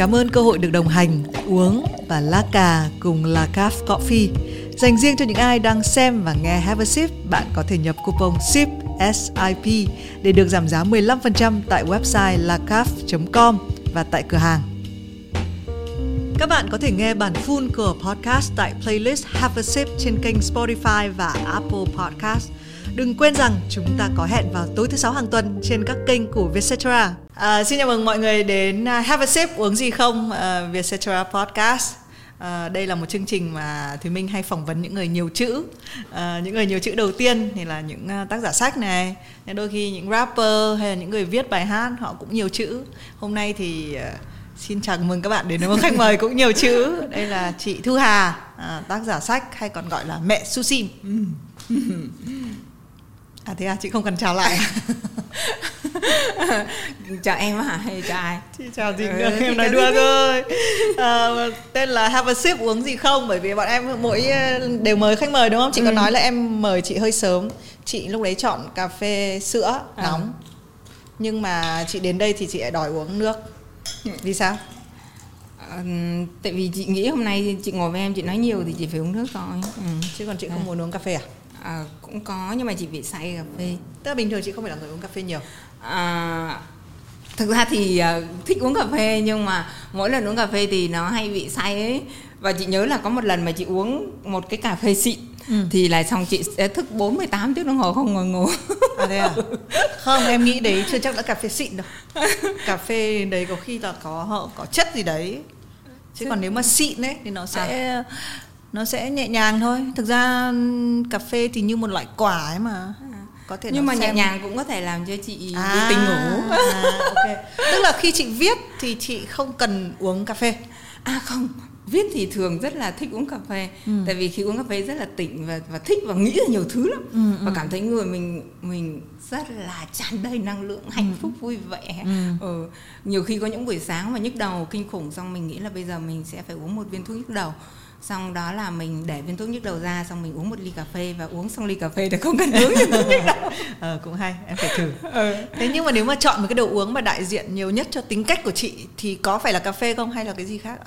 Cảm ơn cơ hội được đồng hành, uống và lá cà cùng La Caf Coffee. Dành riêng cho những ai đang xem và nghe Have a Sip, bạn có thể nhập coupon SIP SIP để được giảm giá 15% tại website lacaf.com và tại cửa hàng. Các bạn có thể nghe bản full của podcast tại playlist Have a Sip trên kênh Spotify và Apple Podcast. Đừng quên rằng chúng ta có hẹn vào tối thứ sáu hàng tuần trên các kênh của Vietcetera. À, xin chào mừng mọi người đến à, Have a Sip uống gì không? Uh, Vietcetera Podcast. À, đây là một chương trình mà Thùy Minh hay phỏng vấn những người nhiều chữ. À, những người nhiều chữ đầu tiên thì là những tác giả sách này. Đôi khi những rapper hay là những người viết bài hát họ cũng nhiều chữ. Hôm nay thì uh, xin chào mừng các bạn đến với một khách mời cũng nhiều chữ. Đây là chị Thu Hà à, tác giả sách hay còn gọi là mẹ sushi à thế à? Chị không cần chào lại chào em hả? Hay chào ai? Chị chào gì? Nữa ừ, em nói đùa thôi à, tên là have a sip uống gì không? Bởi vì bọn em mỗi đều mời khách mời đúng không? Chị ừ. có nói là em mời chị hơi sớm. Chị lúc đấy chọn cà phê sữa à. nóng. Nhưng mà chị đến đây thì chị lại đòi uống nước. Vì sao? À, tại vì chị nghĩ hôm nay chị ngồi với em chị nói nhiều thì chị phải uống nước thôi. Ừ. chứ còn chị không à. muốn uống cà phê à À, cũng có nhưng mà chị bị say cà phê. Tức là bình thường chị không phải là người uống cà phê nhiều. À, thực ra thì uh, thích uống cà phê nhưng mà mỗi lần uống cà phê thì nó hay bị say ấy và chị nhớ là có một lần mà chị uống một cái cà phê xịn ừ. thì lại xong chị sẽ thức 48 tiếng đồng hồ không ngồi ngủ à thế à không em nghĩ đấy chưa chắc đã cà phê xịn đâu cà phê đấy có khi là có họ có chất gì đấy chứ còn nếu mà xịn ấy thì nó sẽ à nó sẽ nhẹ nhàng thôi thực ra cà phê thì như một loại quả ấy mà có thể nhưng mà xem... nhẹ nhàng cũng có thể làm cho chị à, bị tỉnh ngủ à, okay. tức là khi chị viết thì chị không cần uống cà phê à không viết thì thường rất là thích uống cà phê ừ. tại vì khi uống cà phê rất là tỉnh và và thích và nghĩ ra nhiều thứ lắm ừ, và ừ. cảm thấy người mình mình rất là tràn đầy năng lượng hạnh ừ. phúc vui vẻ ừ. ừ. nhiều khi có những buổi sáng mà nhức đầu kinh khủng xong mình nghĩ là bây giờ mình sẽ phải uống một viên thuốc nhức đầu xong đó là mình để viên thuốc nhức đầu ra xong mình uống một ly cà phê và uống xong ly cà phê để không cần uống viên thuốc nhức đầu. Ờ cũng hay em phải thử. Ừ. thế nhưng mà nếu mà chọn một cái đồ uống mà đại diện nhiều nhất cho tính cách của chị thì có phải là cà phê không hay là cái gì khác ạ?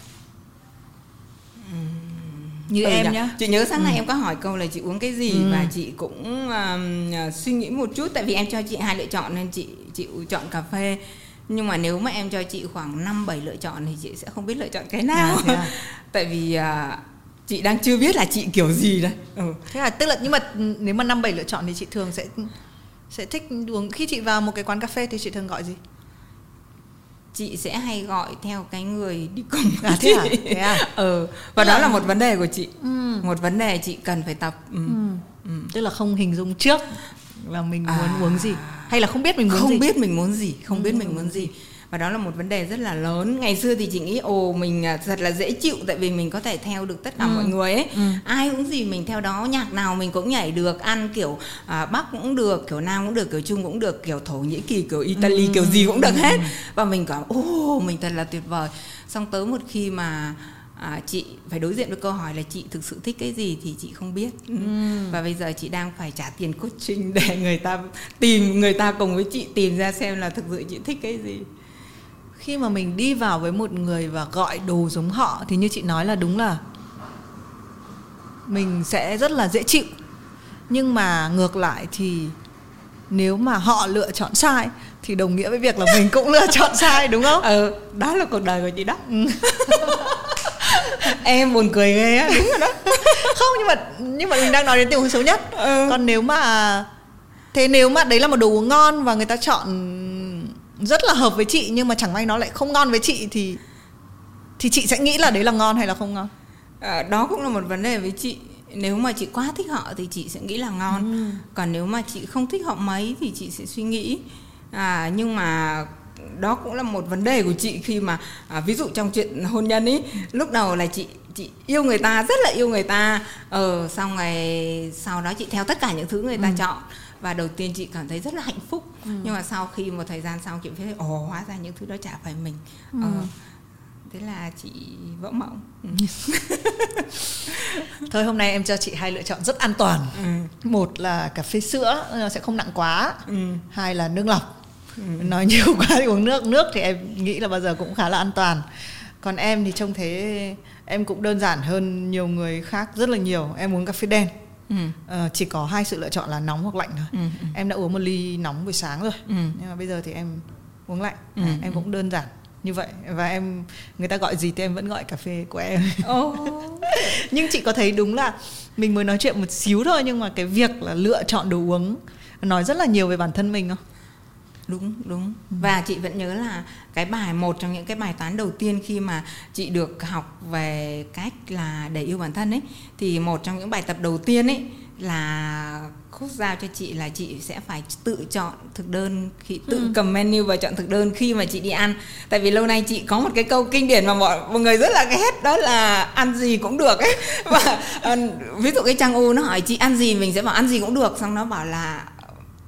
Như ừ, em nhá. Chị nhớ sáng ừ. nay em có hỏi câu là chị uống cái gì ừ. và chị cũng um, suy nghĩ một chút. Tại vì em cho chị hai lựa chọn nên chị chị chọn cà phê nhưng mà nếu mà em cho chị khoảng 5 7 lựa chọn thì chị sẽ không biết lựa chọn cái nào. À, à. Tại vì à, chị đang chưa biết là chị kiểu gì đây. Ừ. Thế là tức là nhưng mà nếu mà 5 7 lựa chọn thì chị thường sẽ sẽ thích uống khi chị vào một cái quán cà phê thì chị thường gọi gì? chị sẽ hay gọi theo cái người đi cùng à, thế à? Thế à? ừ và tức đó là... là một vấn đề của chị ừ. một vấn đề chị cần phải tập ừ. Ừ. Ừ. tức là không hình dung trước là mình muốn à... uống gì hay là không biết mình muốn không gì? biết mình muốn gì không ừ. biết mình muốn gì và đó là một vấn đề rất là lớn ngày xưa thì chị nghĩ ồ mình à, thật là dễ chịu tại vì mình có thể theo được tất cả ừ. mọi người ấy ừ. ai cũng gì mình theo đó nhạc nào mình cũng nhảy được ăn kiểu à, bắc cũng được kiểu nam cũng được kiểu trung cũng được kiểu thổ nhĩ kỳ kiểu italy ừ. kiểu gì cũng được hết và mình cảm ồ mình thật là tuyệt vời xong tới một khi mà à, chị phải đối diện với câu hỏi là chị thực sự thích cái gì thì chị không biết ừ. và bây giờ chị đang phải trả tiền coaching để người ta tìm người ta cùng với chị tìm ra xem là thực sự chị thích cái gì khi mà mình đi vào với một người và gọi đồ giống họ thì như chị nói là đúng là mình sẽ rất là dễ chịu nhưng mà ngược lại thì nếu mà họ lựa chọn sai thì đồng nghĩa với việc là mình cũng lựa chọn sai đúng không? Ừ, đó là cuộc đời của chị đó. Em buồn cười ghê á, đúng rồi đó. không nhưng mà nhưng mà mình đang nói đến tình huống xấu nhất. Ừ. Còn nếu mà thế nếu mà đấy là một đồ uống ngon và người ta chọn rất là hợp với chị nhưng mà chẳng may nó lại không ngon với chị thì thì chị sẽ nghĩ là đấy là ngon hay là không ngon à, đó cũng là một vấn đề với chị nếu mà chị quá thích họ thì chị sẽ nghĩ là ngon ừ. còn nếu mà chị không thích họ mấy thì chị sẽ suy nghĩ à nhưng mà đó cũng là một vấn đề của chị khi mà à, ví dụ trong chuyện hôn nhân ấy lúc đầu là chị chị yêu người ta rất là yêu người ta ờ xong ngày sau đó chị theo tất cả những thứ người ta ừ. chọn và đầu tiên chị cảm thấy rất là hạnh phúc ừ. nhưng mà sau khi một thời gian sau chị thấy ồ hóa ra những thứ đó chả phải mình ừ. ờ, thế là chị vỡ mộng ừ. thôi hôm nay em cho chị hai lựa chọn rất an toàn ừ. một là cà phê sữa sẽ không nặng quá ừ. hai là nước lọc ừ. nói nhiều quá thì uống nước nước thì em nghĩ là bao giờ cũng khá là an toàn còn em thì trông thế em cũng đơn giản hơn nhiều người khác rất là nhiều em uống cà phê đen ừ. ờ, chỉ có hai sự lựa chọn là nóng hoặc lạnh thôi ừ, ừ. em đã uống một ly nóng buổi sáng rồi ừ. nhưng mà bây giờ thì em uống lạnh ừ, à, em ừ. cũng đơn giản như vậy và em người ta gọi gì thì em vẫn gọi cà phê của em oh. nhưng chị có thấy đúng là mình mới nói chuyện một xíu thôi nhưng mà cái việc là lựa chọn đồ uống nói rất là nhiều về bản thân mình không đúng đúng ừ. và chị vẫn nhớ là cái bài một trong những cái bài toán đầu tiên khi mà chị được học về cách là để yêu bản thân ấy thì một trong những bài tập đầu tiên ấy là khúc giao cho chị là chị sẽ phải tự chọn thực đơn khi tự ừ. cầm menu và chọn thực đơn khi mà chị đi ăn tại vì lâu nay chị có một cái câu kinh điển mà mọi, mọi người rất là ghét đó là ăn gì cũng được ấy và ví dụ cái trang u nó hỏi chị ăn gì mình sẽ bảo ăn gì cũng được xong nó bảo là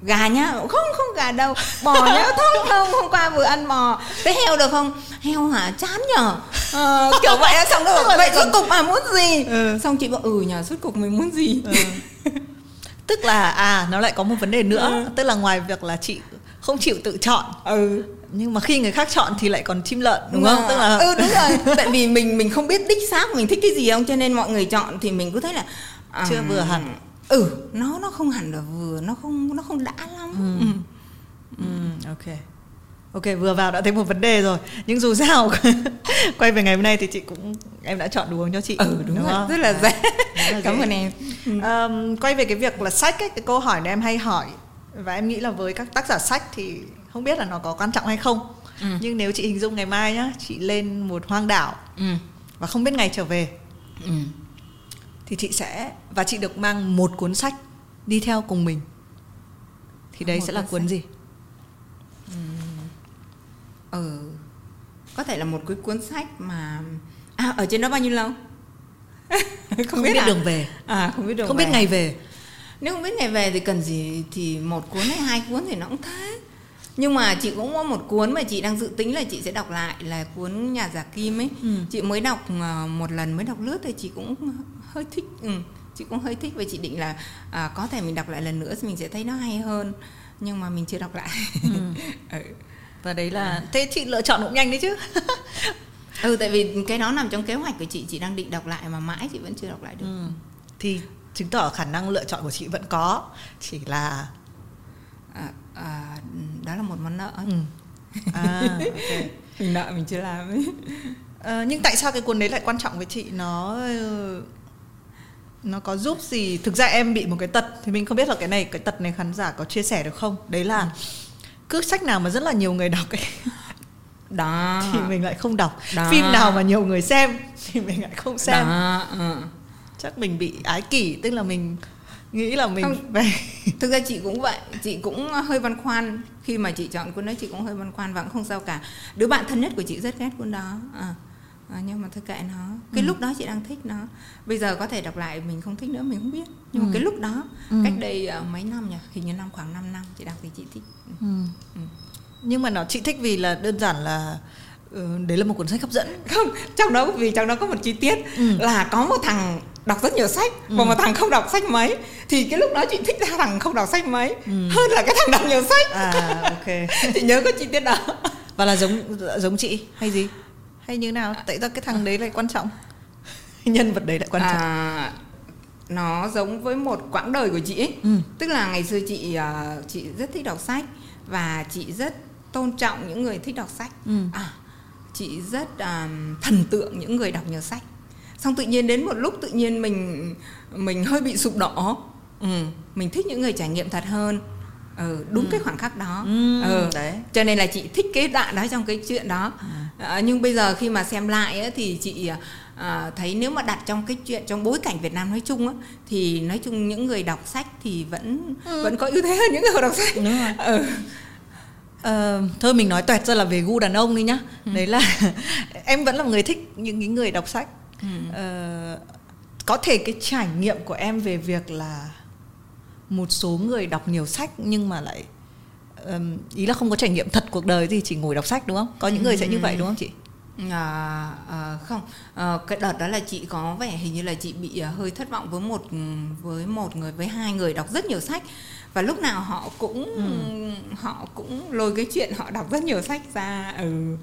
gà nhá. Không không gà đâu. Bò nhá. Không không hôm qua vừa ăn bò. Thế heo được không? Heo hả? Chán nhở. Ờ, kiểu vậy xong rồi vậy rốt cục mà muốn gì? Ừ. xong chị bảo ừ nhờ rốt cục mình muốn gì? Ừ. tức là à nó lại có một vấn đề nữa. Ừ. tức là ngoài việc là chị không chịu tự chọn. Ừ. Nhưng mà khi người khác chọn thì lại còn chim lợn đúng không? À, Tức là ừ đúng rồi. Tại vì mình mình không biết đích xác mình thích cái gì không cho nên mọi người chọn thì mình cứ thấy là um, chưa vừa hẳn ừ nó nó không hẳn là vừa nó không nó không đã lắm ừ. Ừ. Ừ, ok ok vừa vào đã thấy một vấn đề rồi nhưng dù sao quay về ngày hôm nay thì chị cũng em đã chọn đồ uống cho chị ừ đúng, đúng rồi không? rất là dễ cảm ơn em um, quay về cái việc là sách ấy, cái câu hỏi này em hay hỏi và em nghĩ là với các tác giả sách thì không biết là nó có quan trọng hay không ừ. nhưng nếu chị hình dung ngày mai nhá chị lên một hoang đảo ừ. và không biết ngày trở về ừ thì chị sẽ và chị được mang một cuốn sách đi theo cùng mình thì đấy một sẽ là cuốn sách. gì ừ có thể là một cái cuốn sách mà à ở trên đó bao nhiêu lâu không, không biết, biết à? đường về à không biết đường không về. biết ngày về nếu không biết ngày về thì cần gì thì một cuốn hay hai cuốn thì nó cũng thế nhưng mà chị cũng có một cuốn mà chị đang dự tính là chị sẽ đọc lại là cuốn nhà giả kim ấy ừ. chị mới đọc ờ, một lần mới đọc lướt thì chị cũng hơi thích ừ, chị cũng hơi thích và chị định là à, có thể mình đọc lại lần nữa thì mình sẽ thấy nó hay hơn nhưng mà mình chưa đọc lại ừ. ừ. và đấy là thế chị lựa chọn cũng nhanh đấy chứ ừ tại vì cái đó nằm trong kế hoạch của chị chị đang định đọc lại mà mãi chị vẫn chưa đọc lại được ừ. thì chứng tỏ khả năng lựa chọn của chị vẫn có chỉ là à, à, đó là một món nợ ừ. à, okay. mình nợ mình chưa làm ấy à, nhưng tại sao cái cuốn đấy lại quan trọng với chị nó nó có giúp gì thực ra em bị một cái tật thì mình không biết là cái này cái tật này khán giả có chia sẻ được không đấy là ừ. cứ sách nào mà rất là nhiều người đọc ấy đó thì mình lại không đọc đó. phim nào mà nhiều người xem thì mình lại không xem đó. Ừ. chắc mình bị ái kỷ tức là mình nghĩ là mình không, về thực ra chị cũng vậy chị cũng hơi băn khoăn khi mà chị chọn cuốn đấy chị cũng hơi băn khoăn và cũng không sao cả đứa bạn thân nhất của chị rất ghét cuốn đó à, à, nhưng mà thôi kệ nó cái ừ. lúc đó chị đang thích nó bây giờ có thể đọc lại mình không thích nữa mình không biết nhưng ừ. mà cái lúc đó ừ. cách đây uh, mấy năm nhỉ hình như năm khoảng 5 năm chị đọc thì chị thích ừ. Ừ. nhưng mà nó chị thích vì là đơn giản là Ừ, đấy là một cuốn sách hấp dẫn không trong đó vì trong đó có một chi tiết ừ. là có một thằng đọc rất nhiều sách ừ. và một thằng không đọc sách mấy thì cái lúc đó chị thích thằng không đọc sách mấy ừ. hơn là cái thằng đọc nhiều sách à ok chị nhớ có chi tiết đó và là giống giống chị hay gì hay như nào tại sao cái thằng đấy lại quan trọng nhân vật đấy lại quan trọng à, nó giống với một quãng đời của chị ấy. Ừ. tức là ngày xưa chị uh, chị rất thích đọc sách và chị rất tôn trọng những người thích đọc sách ừ. à chị rất uh, thần tượng những người đọc nhiều sách xong tự nhiên đến một lúc tự nhiên mình mình hơi bị sụp đổ ừ, mình thích những người trải nghiệm thật hơn ừ, đúng ừ. cái khoảnh khắc đó ừ, ừ. đấy cho nên là chị thích cái đoạn đó trong cái chuyện đó ừ. à, nhưng bây giờ khi mà xem lại ấy, thì chị à, thấy nếu mà đặt trong cái chuyện trong bối cảnh Việt Nam nói chung á thì nói chung những người đọc sách thì vẫn ừ. vẫn có ưu thế hơn những người đọc sách đúng rồi. Ừ. Uh, thôi mình nói toẹt ra là về gu đàn ông đi nhá. Ừ. đấy là em vẫn là người thích những cái người đọc sách. Ừ. uh, có thể cái trải nghiệm của em về việc là một số người đọc nhiều sách nhưng mà lại um, ý là không có trải nghiệm thật cuộc đời gì chỉ ngồi đọc sách đúng không? Có những người sẽ như vậy đúng không chị? À, à, không. À, cái đợt đó là chị có vẻ hình như là chị bị uh, hơi thất vọng với một với một người với hai người đọc rất nhiều sách và lúc nào họ cũng ừ. họ cũng lôi cái chuyện họ đọc rất nhiều sách ra ừ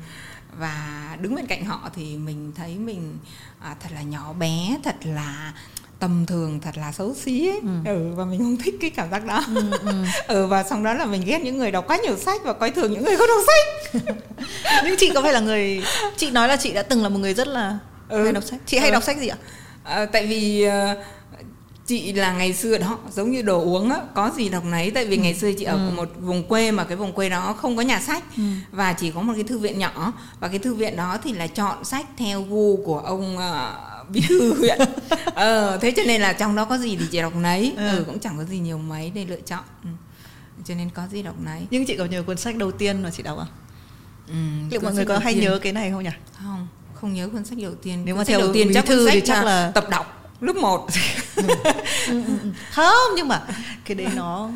và đứng bên cạnh họ thì mình thấy mình à, thật là nhỏ bé thật là tầm thường thật là xấu xí ấy. Ừ. ừ và mình không thích cái cảm giác đó ừ, ừ. ừ và xong đó là mình ghét những người đọc quá nhiều sách và coi thường những người không đọc sách nhưng chị có phải là người chị nói là chị đã từng là một người rất là ừ. hay đọc sách chị hay ừ. đọc sách gì ạ à, tại vì uh, chị là ngày xưa đó giống như đồ uống á có gì đọc nấy tại vì ừ. ngày xưa chị ở ừ. một vùng quê mà cái vùng quê đó không có nhà sách ừ. và chỉ có một cái thư viện nhỏ và cái thư viện đó thì là chọn sách theo gu của ông uh, bí thư huyện ờ thế cho nên là trong đó có gì thì chị đọc nấy ừ. ừ cũng chẳng có gì nhiều mấy để lựa chọn ừ. cho nên có gì đọc nấy nhưng chị có nhớ cuốn sách đầu tiên mà chị đọc à ừ, liệu mọi người có hay tiên. nhớ cái này không nhỉ không không nhớ cuốn sách đầu tiên nếu mà theo đầu tiên chắc thư thì chắc là tập đọc lớp 1 ừ, ừ, ừ, không nhưng mà cái đấy nó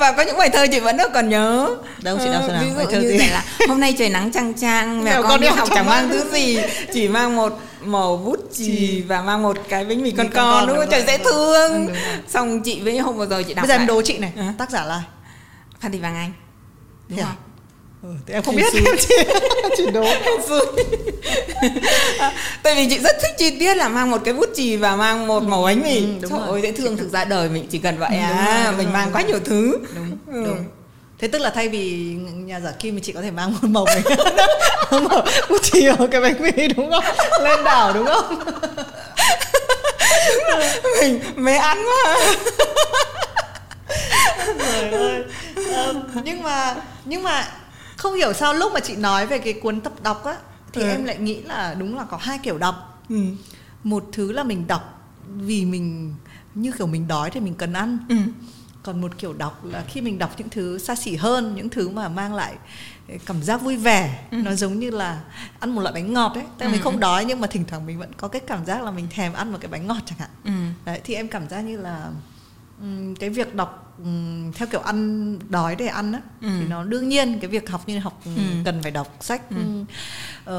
và có những bài thơ chị vẫn còn nhớ. Đâu chị đọc xem nào ví dụ như là hôm nay trời nắng trăng trang mẹ con, con đi học chẳng mang thứ gì chỉ mang một màu bút chì và mang một cái bánh mì con con, đúng không? Trời dễ thương. Xong chị với hôm vừa rồi chị đọc bây giờ em đố chị này. Tác giả là phan thị vàng anh. Đúng không Ừ, thì em không biết. em chỉ chỉ đố. Tại vì chị rất thích chi tiết là mang một cái bút chì và mang một màu bánh mì. ừ, đúng Trời ơi dễ thương thực ra đời mình chỉ cần vậy ừ, à mình mang quá nhiều thứ. Đúng ừ. đúng. Thế tức là thay vì nhà giả kim thì chị có thể mang một màu bánh bút chì và cái bánh mì đúng không? Lên đảo đúng không? Mình mê ăn quá. Trời ơi. Um, nhưng mà nhưng mà không hiểu sao lúc mà chị nói về cái cuốn tập đọc á thì ừ. em lại nghĩ là đúng là có hai kiểu đọc ừ. một thứ là mình đọc vì mình như kiểu mình đói thì mình cần ăn ừ. còn một kiểu đọc là khi mình đọc những thứ xa xỉ hơn những thứ mà mang lại cảm giác vui vẻ ừ. nó giống như là ăn một loại bánh ngọt ấy tại ừ. mình không đói nhưng mà thỉnh thoảng mình vẫn có cái cảm giác là mình thèm ăn một cái bánh ngọt chẳng hạn ừ. đấy thì em cảm giác như là cái việc đọc theo kiểu ăn đói để ăn á ừ. thì nó đương nhiên cái việc học như học ừ. cần phải đọc sách ừ.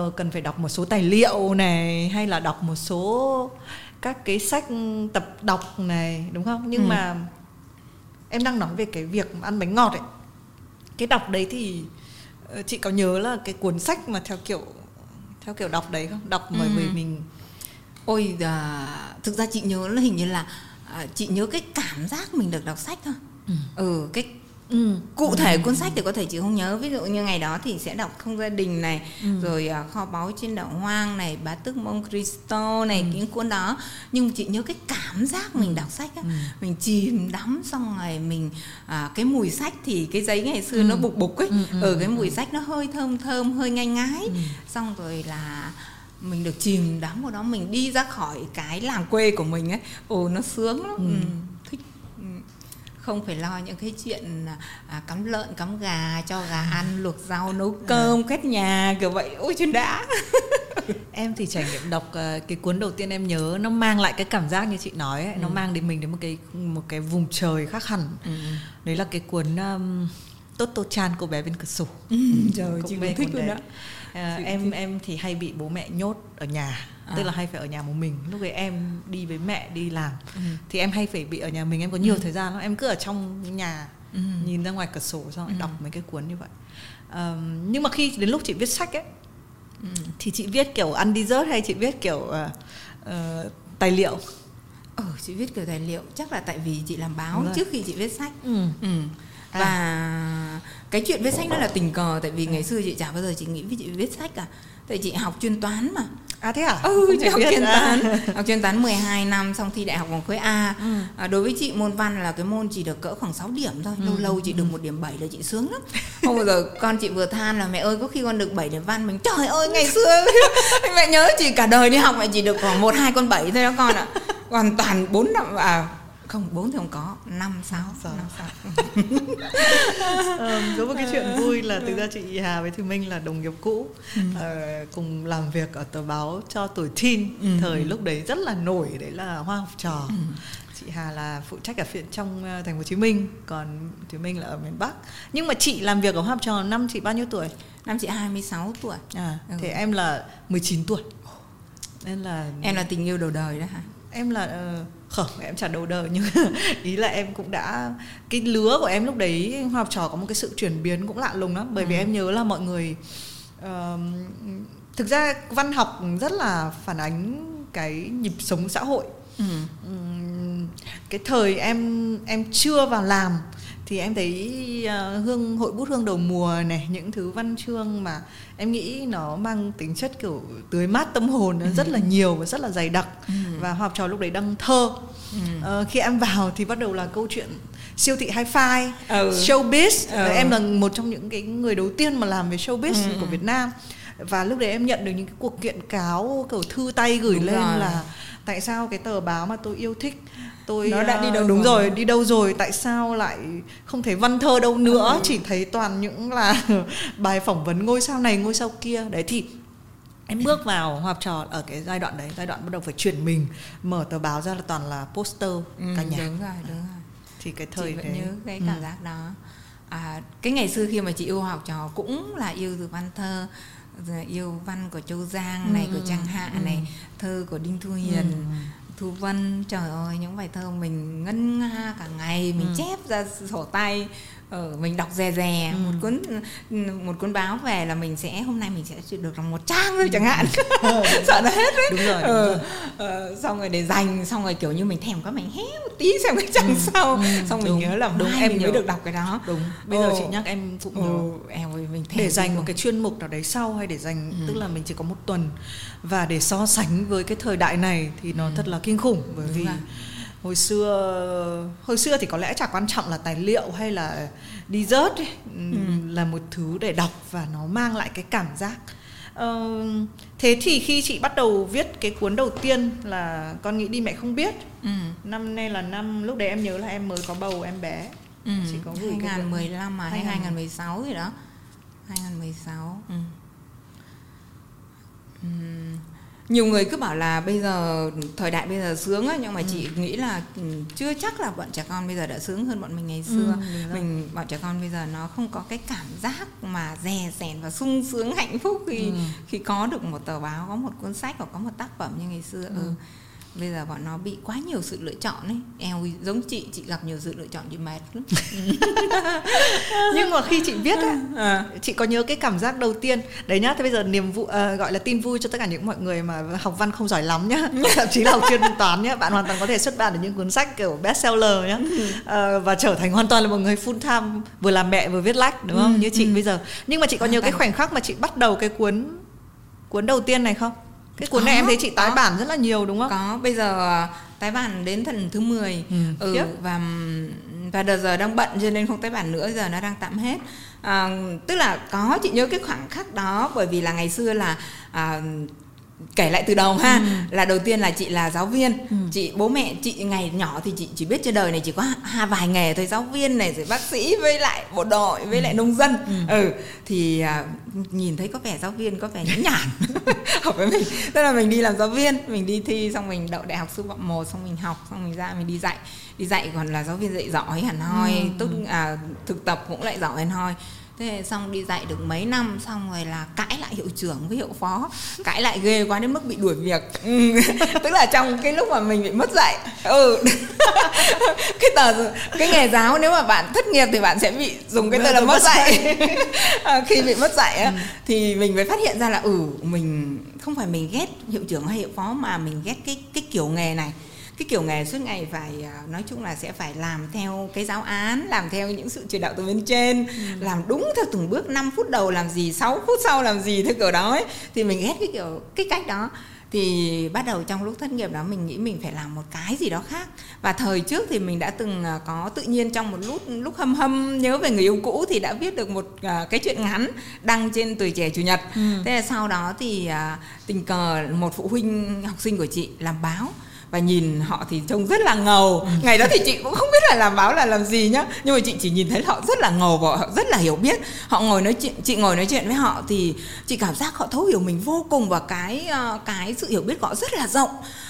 uh, cần phải đọc một số tài liệu này hay là đọc một số các cái sách tập đọc này đúng không nhưng ừ. mà em đang nói về cái việc ăn bánh ngọt ấy cái đọc đấy thì uh, chị có nhớ là cái cuốn sách mà theo kiểu theo kiểu đọc đấy không đọc bởi ừ. vì mình ôi à, thực ra chị nhớ là hình như là à, chị nhớ cái cảm giác mình được đọc sách thôi ừ, ừ cái Ừ. cụ thể ừ. cuốn sách thì có thể chị không nhớ ví dụ như ngày đó thì sẽ đọc không gia đình này ừ. rồi uh, kho báu trên đảo hoang này bá tước mông Cristo này ừ. những cuốn đó nhưng chị nhớ cái cảm giác mình ừ. đọc sách á ừ. mình chìm đắm xong rồi mình à, cái mùi sách thì cái giấy ngày xưa ừ. nó bục bục ấy ừ, ừ, ừ cái mùi ừ. sách nó hơi thơm thơm hơi ngai ngái ừ. xong rồi là mình được chìm đắm vào đó mình đi ra khỏi cái làng quê của mình ấy ồ nó sướng lắm ừ. Ừ. không phải lo những cái chuyện à, cắm lợn cắm gà cho gà ăn luộc rau nấu cơm quét nhà kiểu vậy. Ôi chuyện đã. Em thì trải nghiệm đọc uh, cái cuốn đầu tiên em nhớ nó mang lại cái cảm giác như chị nói ấy, ừ. nó mang đến mình đến một cái một cái vùng trời khác hẳn. Ừ. đấy là cái cuốn um, Toto Chan cô bé bên cửa sổ. Ừ, trời chị cũng thích luôn đó à, em thích. em thì hay bị bố mẹ nhốt ở nhà à. tức là hay phải ở nhà một mình lúc ấy em đi với mẹ đi làm ừ. thì em hay phải bị ở nhà mình em có nhiều ừ. thời gian lắm em cứ ở trong nhà ừ. nhìn ra ngoài cửa sổ xong ừ. đọc mấy cái cuốn như vậy um, nhưng mà khi đến lúc chị viết sách ấy ừ. thì chị viết kiểu ăn dessert hay chị viết kiểu uh, uh, tài liệu ừ, chị viết kiểu tài liệu chắc là tại vì chị làm báo trước khi chị viết sách ừ. Ừ và à. cái chuyện viết sách nó là tình cờ tại vì ngày xưa chị chả bao giờ chị nghĩ với chị viết sách cả tại chị học chuyên toán mà À thế à? Ừ, chị học chuyên toán. học chuyên toán 12 năm xong thi đại học vòng khối A. Ừ. À, đối với chị môn văn là cái môn chỉ được cỡ khoảng 6 điểm thôi. Lâu ừ. lâu chị được một điểm 7 là chị sướng lắm. Hôm bây giờ con chị vừa than là mẹ ơi có khi con được 7 điểm văn mình trời ơi ngày xưa mẹ nhớ chị cả đời đi học mẹ chỉ được khoảng một hai con 7 thôi đó con ạ. À. Hoàn toàn 4 năm à không bốn thì không có. Năm sáu. Năm sáu. Có một cái chuyện vui là thực ra chị Hà với Thùy Minh là đồng nghiệp cũ ừ. uh, cùng làm việc ở tờ báo cho tuổi teen ừ. thời lúc đấy rất là nổi đấy là hoa học trò. Ừ. chị Hà là phụ trách ở viện trong thành phố Hồ Chí Minh còn Thùy Minh là ở miền Bắc. Nhưng mà chị làm việc ở hoa học trò năm chị bao nhiêu tuổi? Năm chị 26 tuổi. À ừ. thì em là 19 tuổi. Nên là em là tình yêu đầu đời đó hả? Em là uh, không em chả đầu đời nhưng ý là em cũng đã cái lứa của em lúc đấy học trò có một cái sự chuyển biến cũng lạ lùng lắm bởi ừ. vì em nhớ là mọi người uh, thực ra văn học rất là phản ánh cái nhịp sống xã hội ừ. cái thời em em chưa vào làm thì em thấy uh, hương hội bút hương đầu mùa này những thứ văn chương mà em nghĩ nó mang tính chất kiểu tưới mát tâm hồn nó ừ. rất là nhiều và rất là dày đặc ừ. và học trò lúc đấy đăng thơ ừ. uh, khi em vào thì bắt đầu là câu chuyện siêu thị hi-fi ừ. showbiz ừ. em là một trong những cái người đầu tiên mà làm về showbiz ừ. của Việt Nam và lúc đấy em nhận được những cái cuộc kiện cáo kiểu thư tay gửi Đúng lên rồi. là tại sao cái tờ báo mà tôi yêu thích tôi nó đã đi đâu đúng rồi. rồi đi đâu rồi tại sao lại không thấy văn thơ đâu nữa ừ. chỉ thấy toàn những là bài phỏng vấn ngôi sao này ngôi sao kia đấy thì em bước vào học trò ở cái giai đoạn đấy giai đoạn bắt đầu phải chuyển mình mở tờ báo ra là toàn là poster ừ, cả nhà đúng rồi đúng rồi thì cái thời chị vẫn đấy. nhớ cái cảm ừ. giác đó à, cái ngày xưa khi mà chị yêu học trò cũng là yêu từ văn thơ yêu văn của châu giang này ừ. của trang hạ ừ. này thơ của đinh thu hiền ừ Thu Vân trời ơi những bài thơ mình ngân nga cả ngày mình ừ. chép ra sổ tay ờ, mình đọc rè rè ừ. một cuốn một cuốn báo về là mình sẽ hôm nay mình sẽ được làm một trang thôi chẳng hạn ừ, sợ nó hết đấy đúng rồi, đúng ờ, rồi. Ờ, xong rồi để dành xong rồi kiểu như mình thèm có mình hé một tí xem cái trang ừ. sau ừ. xong đúng, mình nhớ là đúng em mới được đọc cái đó đúng bây giờ chị nhắc em cũng nhớ em ơi mình để dành một cái chuyên mục nào đấy sau hay để dành ừ. tức là mình chỉ có một tuần và để so sánh với cái thời đại này thì nó ừ. thật là kinh khủng bởi đúng vì rồi hồi xưa hồi xưa thì có lẽ chả quan trọng là tài liệu hay là đi rớt ấy, ừ. là một thứ để đọc và nó mang lại cái cảm giác ờ, thế thì khi chị bắt đầu viết cái cuốn đầu tiên là con nghĩ đi mẹ không biết ừ. năm nay là năm lúc đấy em nhớ là em mới có bầu em bé ừ. chị có gửi 2015 mà hay 2016 gì đó 2016 ừ. Ừ nhiều người cứ bảo là bây giờ thời đại bây giờ sướng á nhưng mà ừ. chị nghĩ là ừ, chưa chắc là bọn trẻ con bây giờ đã sướng hơn bọn mình ngày ừ, xưa ừ, mình bọn trẻ con bây giờ nó không có cái cảm giác mà rè rèn và sung sướng hạnh phúc khi ừ. khi có được một tờ báo có một cuốn sách hoặc có một tác phẩm như ngày xưa ừ. ừ bây giờ bọn nó bị quá nhiều sự lựa chọn ấy. Eo giống chị chị gặp nhiều sự lựa chọn chị mệt lắm. Nhưng mà khi chị viết á à. chị có nhớ cái cảm giác đầu tiên. Đấy nhá thế bây giờ niềm vui uh, gọi là tin vui cho tất cả những mọi người mà học văn không giỏi lắm nhá. Thậm chí là học chuyên toán nhá. Bạn hoàn toàn có thể xuất bản được những cuốn sách kiểu bestseller nhá. Uh, và trở thành hoàn toàn là một người full time vừa làm mẹ vừa viết lách đúng không? Ừ, như chị ừ. bây giờ. Nhưng mà chị có nhớ cái khoảnh khắc mà chị bắt đầu cái cuốn cuốn đầu tiên này không cái cuốn có, này em thấy chị tái có. bản rất là nhiều đúng không? Có bây giờ à, tái bản đến thần thứ 10 ừ, ừ và và đợt giờ đang bận cho nên không tái bản nữa giờ nó đang tạm hết. À, tức là có chị nhớ cái khoảnh khắc đó bởi vì là ngày xưa là à, kể lại từ đầu ha ừ. là đầu tiên là chị là giáo viên ừ. chị bố mẹ chị ngày nhỏ thì chị chỉ biết trên đời này chỉ có hai vài nghề thôi giáo viên này rồi bác sĩ với lại bộ đội với ừ. lại nông dân ừ, ừ. thì à, nhìn thấy có vẻ giáo viên có vẻ nhã nhản học với mình tức là mình đi làm giáo viên mình đi thi xong mình đậu đại học sư phạm một xong mình học xong mình ra mình đi dạy đi dạy còn là giáo viên dạy giỏi hẳn hoi ừ. tốt à, thực tập cũng lại giỏi hẳn hoi thế xong đi dạy được mấy năm xong rồi là cãi lại hiệu trưởng với hiệu phó. Cãi lại ghê quá đến mức bị đuổi việc. Ừ. tức là trong cái lúc mà mình bị mất dạy ừ. Cái tờ cái nghề giáo nếu mà bạn thất nghiệp thì bạn sẽ bị dùng cái tờ là mất dạy. À, khi bị mất dạy ừ. thì mình mới phát hiện ra là ừ mình không phải mình ghét hiệu trưởng hay hiệu phó mà mình ghét cái cái kiểu nghề này cái kiểu nghề suốt ngày phải à, nói chung là sẽ phải làm theo cái giáo án làm theo những sự chỉ đạo từ bên trên ừ. làm đúng theo từng bước 5 phút đầu làm gì 6 phút sau làm gì theo kiểu đó ấy. Thì mình ghét cái kiểu cái cách đó. Thì bắt đầu trong lúc thất nghiệp đó mình nghĩ mình phải làm một cái gì đó khác. Và thời trước thì mình đã từng à, có tự nhiên trong một lúc lúc hâm hâm nhớ về người yêu cũ thì đã viết được một uh, cái chuyện ngắn đăng trên tuổi trẻ chủ nhật. Ừ. thế là sau đó thì tình cờ một phụ huynh học sinh của chị làm báo và nhìn họ thì trông rất là ngầu. Ngày đó thì chị cũng không biết là làm báo là làm gì nhá. Nhưng mà chị chỉ nhìn thấy họ rất là ngầu và họ rất là hiểu biết. Họ ngồi nói chuyện, chị ngồi nói chuyện với họ thì chị cảm giác họ thấu hiểu mình vô cùng và cái ờ, cái sự hiểu biết của họ rất là rộng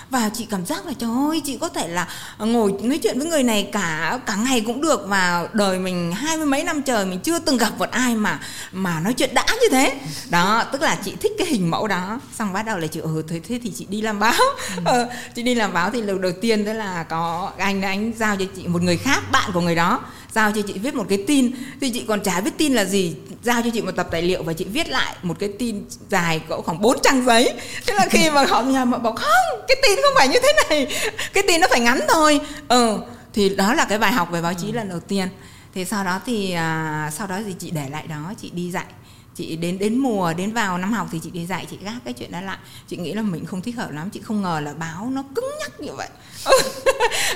và chị cảm giác là trời ơi chị có thể là ngồi nói chuyện với người này cả cả ngày cũng được và đời mình hai mươi mấy năm trời mình chưa từng gặp một ai mà mà nói chuyện đã như thế. Đó tức là chị thích cái hình mẫu đó. Xong bắt đầu là chị ừ thế, thế thì chị đi làm báo. Ừ. ờ, chị đi làm báo thì lần đầu tiên thế là có anh anh giao cho chị một người khác bạn của người đó giao cho chị viết một cái tin. Thì chị còn chả biết tin là gì giao cho chị một tập tài liệu và chị viết lại một cái tin dài cỡ khoảng 4 trang giấy. Thế là khi mà họ nhà mà bảo không cái tin không phải như thế này. Cái tin nó phải ngắn thôi. Ừ thì đó là cái bài học về báo chí ừ. lần đầu tiên. Thì sau đó thì à, sau đó thì chị để lại đó chị đi dạy. Chị đến đến mùa đến vào năm học thì chị đi dạy chị gác cái chuyện đó lại. Chị nghĩ là mình không thích hợp lắm chị không ngờ là báo nó cứng nhắc như vậy.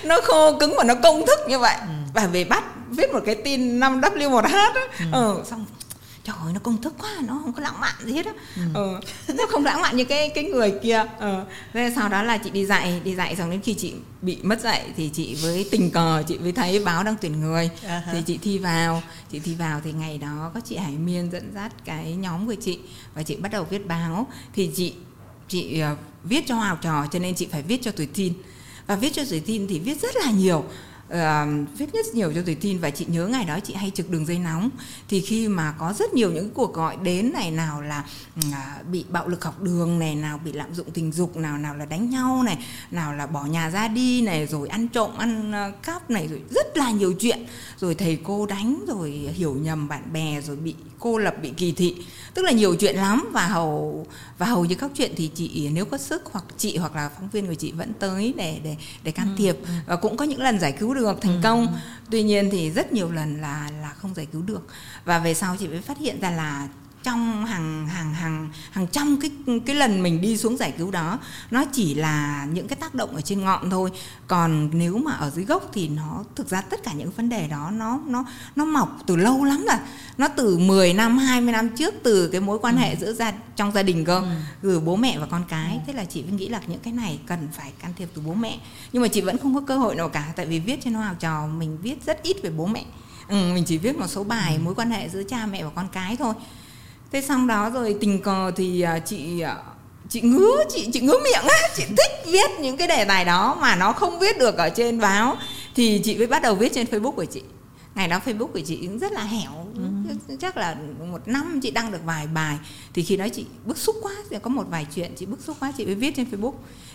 Nó khô cứng và nó công thức như vậy. Ừ. và về bắt viết một cái tin 5 w 1 h ừ. ừ, xong trời ơi nó công thức quá nó không có lãng mạn gì hết á ừ. ừ. nó không lãng mạn như cái cái người kia ừ. thế sau đó là chị đi dạy đi dạy xong đến khi chị bị mất dạy thì chị với tình cờ chị mới thấy báo đang tuyển người uh-huh. thì chị thi vào chị thi vào thì ngày đó có chị Hải Miên dẫn dắt cái nhóm của chị và chị bắt đầu viết báo thì chị chị uh, viết cho học trò cho nên chị phải viết cho tuổi tin và viết cho tuổi tin thì viết rất là nhiều uh, viết rất nhiều cho tuổi tin và chị nhớ ngày đó chị hay trực đường dây nóng. Thì khi mà có rất nhiều những cuộc gọi đến này nào là uh, bị bạo lực học đường này nào bị lạm dụng tình dục nào nào là đánh nhau này nào là bỏ nhà ra đi này rồi ăn trộm ăn uh, cắp này rồi rất là nhiều chuyện. Rồi thầy cô đánh rồi hiểu nhầm bạn bè rồi bị cô lập bị kỳ thị. Tức là nhiều chuyện lắm. Và hầu và hầu như các chuyện thì chị nếu có sức hoặc chị hoặc là phóng viên của chị vẫn tới để để để can ừ, thiệp. Và cũng có những lần giải cứu được thành ừ, công ừ. tuy nhiên thì rất nhiều lần là là không giải cứu được và về sau chị mới phát hiện ra là trong hàng hàng hàng hàng trăm cái cái lần mình đi xuống giải cứu đó nó chỉ là những cái tác động ở trên ngọn thôi còn nếu mà ở dưới gốc thì nó thực ra tất cả những vấn đề đó nó nó nó mọc từ lâu lắm rồi nó từ 10 năm 20 năm trước từ cái mối quan hệ ừ. giữa gia trong gia đình cơ ừ. từ bố mẹ và con cái ừ. thế là chị vẫn nghĩ là những cái này cần phải can thiệp từ bố mẹ nhưng mà chị vẫn không có cơ hội nào cả tại vì viết trên hoa học trò mình viết rất ít về bố mẹ ừ, mình chỉ viết một số bài ừ. mối quan hệ giữa cha mẹ và con cái thôi thế xong đó rồi tình cờ thì à, chị à, chị ngứa chị chị ngứa miệng á. Chị thích viết những cái đề tài đó mà nó không viết được ở trên báo. Thì chị mới bắt đầu viết trên facebook của chị. Ngày đó facebook của chị cũng rất là hẻo. Ừ. chắc là một năm chị đăng được vài bài. Thì khi đó chị bức xúc quá thì có một vài chuyện chị bức xúc quá chị mới viết trên facebook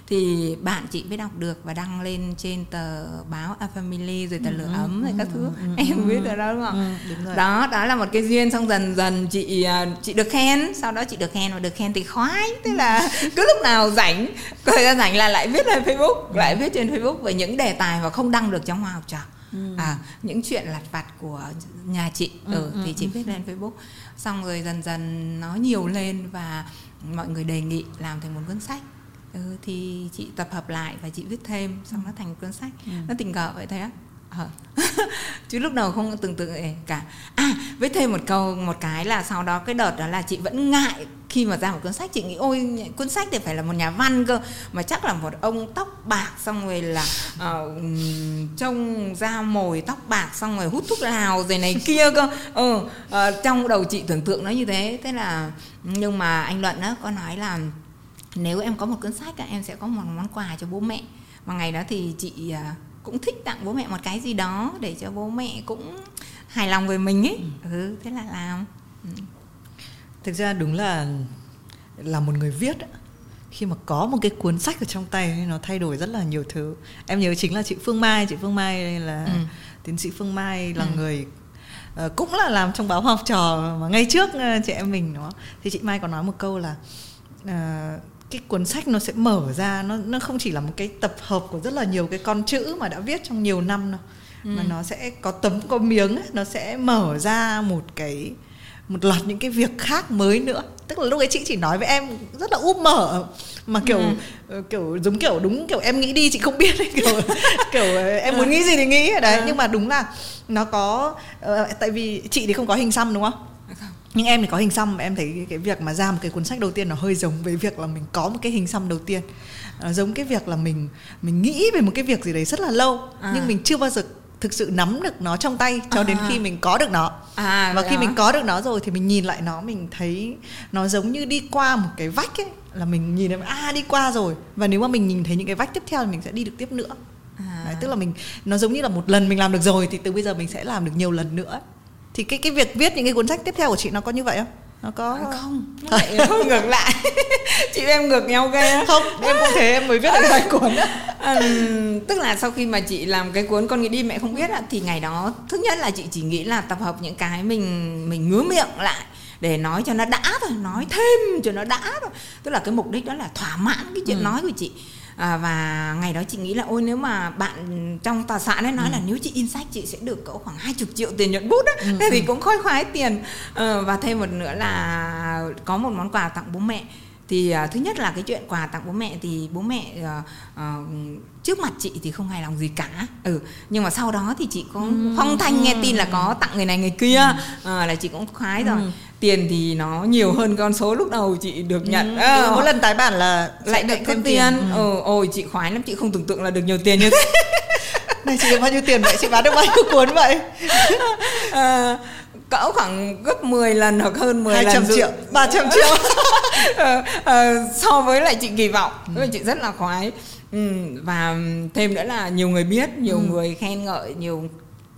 thì bạn chị mới đọc được và đăng lên trên tờ báo A Family rồi tờ lửa ừ, ấm rồi các thứ. ừ, em biết rồi đó đúng không? Đúng rồi. đó đó là một cái duyên xong dần dần chị à, chị được khen. Sau đó chị được khen và được khen thì khoái. Thế là cứ lúc nào rảnh thời gian rảnh là lại viết lên Facebook lại viết trên Facebook về những đề tài mà không đăng được trong hoa học trò. Ừ. à những chuyện lặt vặt của nhà chị ừ, ừ, thì chị viết lên Facebook. Xong rồi dần dần nó nhiều lên và mọi người đề nghị làm thành một cuốn sách ừ, thì chị tập hợp lại và chị viết thêm xong nó thành cuốn sách. Ừ. nó tình cờ vậy thế á. Ờ. chứ lúc đầu không tưởng tượng cả. À với thêm một câu một cái là sau đó cái đợt đó là chị vẫn ngại khi mà ra một cuốn sách. Chị nghĩ ôi cuốn sách thì phải là một nhà văn cơ. Mà chắc là một ông tóc bạc xong rồi là uh, trông da mồi tóc bạc xong rồi hút thuốc lào rồi này kia cơ. Ừ, uh, trong đầu chị tưởng tượng nó như thế. Thế là nhưng mà anh luận đó có nói là nếu em có một cuốn sách em sẽ có một món quà cho bố mẹ. Mà ngày đó thì chị à, cũng thích tặng bố mẹ một cái gì đó để cho bố mẹ cũng hài lòng về mình ấy. Ừ, ừ thế là làm. Ừ. thực ra đúng là là một người viết khi mà có một cái cuốn sách ở trong tay nó thay đổi rất là nhiều thứ. Em nhớ chính là chị Phương Mai chị Phương Mai là ừ. tiến sĩ Phương Mai là ừ. người uh, cũng là làm trong báo học trò mà ngay trước uh, chị em mình đó thì chị Mai có nói một câu là uh, cái cuốn sách nó sẽ mở ra nó nó không chỉ là một cái tập hợp của rất là nhiều cái con chữ mà đã viết trong nhiều năm đâu ừ. mà nó sẽ có tấm có miếng ấy, nó sẽ mở ra một cái một loạt những cái việc khác mới nữa tức là lúc ấy chị chỉ nói với em rất là úp mở mà kiểu ừ. Ờ, kiểu giống kiểu đúng kiểu em nghĩ đi chị không biết ấy, kiểu kiểu em muốn nghĩ gì thì nghĩ đấy ừ. nhưng mà đúng là nó có uh, tại vì chị thì không có hình xăm đúng không nhưng em thì có hình xăm em thấy cái việc mà ra một cái cuốn sách đầu tiên nó hơi giống với việc là mình có một cái hình xăm đầu tiên nó giống cái việc là mình mình nghĩ về một cái việc gì đấy rất là lâu à. nhưng mình chưa bao giờ thực sự nắm được nó trong tay cho à. đến khi mình có được nó à, và khi đó. mình có được nó rồi thì mình nhìn lại nó mình thấy nó giống như đi qua một cái vách ấy là mình nhìn thấy à đi qua rồi và nếu mà mình nhìn thấy những cái vách tiếp theo thì mình sẽ đi được tiếp nữa à. đấy, tức là mình nó giống như là một lần mình làm được rồi thì từ bây giờ mình sẽ làm được nhiều lần nữa thì cái cái việc viết những cái cuốn sách tiếp theo của chị nó có như vậy không? Nó có à, không? Nó lại ngược lại. Chị em ngược nhau ghê không. Em cũng thế em mới viết được hai cuốn à, tức là sau khi mà chị làm cái cuốn con nghĩ đi mẹ không biết thì ngày đó thứ nhất là chị chỉ nghĩ là tập hợp những cái mình mình ngứa miệng lại để nói cho nó đã thôi nói thêm cho nó đã thôi. Tức là cái mục đích đó là thỏa mãn cái chuyện ừ. nói của chị à, và ngày đó chị nghĩ là ôi nếu mà bạn trong tòa soạn ấy nói ừ. là nếu chị in sách chị sẽ được cỡ khoảng hai chục triệu tiền nhuận bút á. Ừ. thì ừ. cũng khôi khoái tiền. À, và thêm một nữa là có một món quà tặng bố mẹ. Thì uh, thứ nhất là cái chuyện quà tặng bố mẹ thì bố mẹ uh, uh, trước mặt chị thì không hài lòng gì cả. Ừ nhưng mà sau đó thì chị cũng phong thanh nghe tin là có tặng người này người kia. Uh, là chị cũng khoái rồi tiền thì nó nhiều hơn con số lúc đầu chị được nhận. Ừ, à, mỗi lần tái bản là lại được thêm tiền, tiền. Ừ. ừ ôi chị khoái lắm chị không tưởng tượng là được nhiều tiền như thế. Này chị được bao nhiêu tiền vậy? Chị bán được bao nhiêu cuốn vậy? À, cỡ khoảng gấp 10 lần hoặc hơn 10 200 lần triệu 300 triệu. À, à, so với lại chị kỳ vọng. Ừ. chị rất là khoái. Ừ, và thêm nữa là nhiều người biết nhiều ừ. người khen ngợi nhiều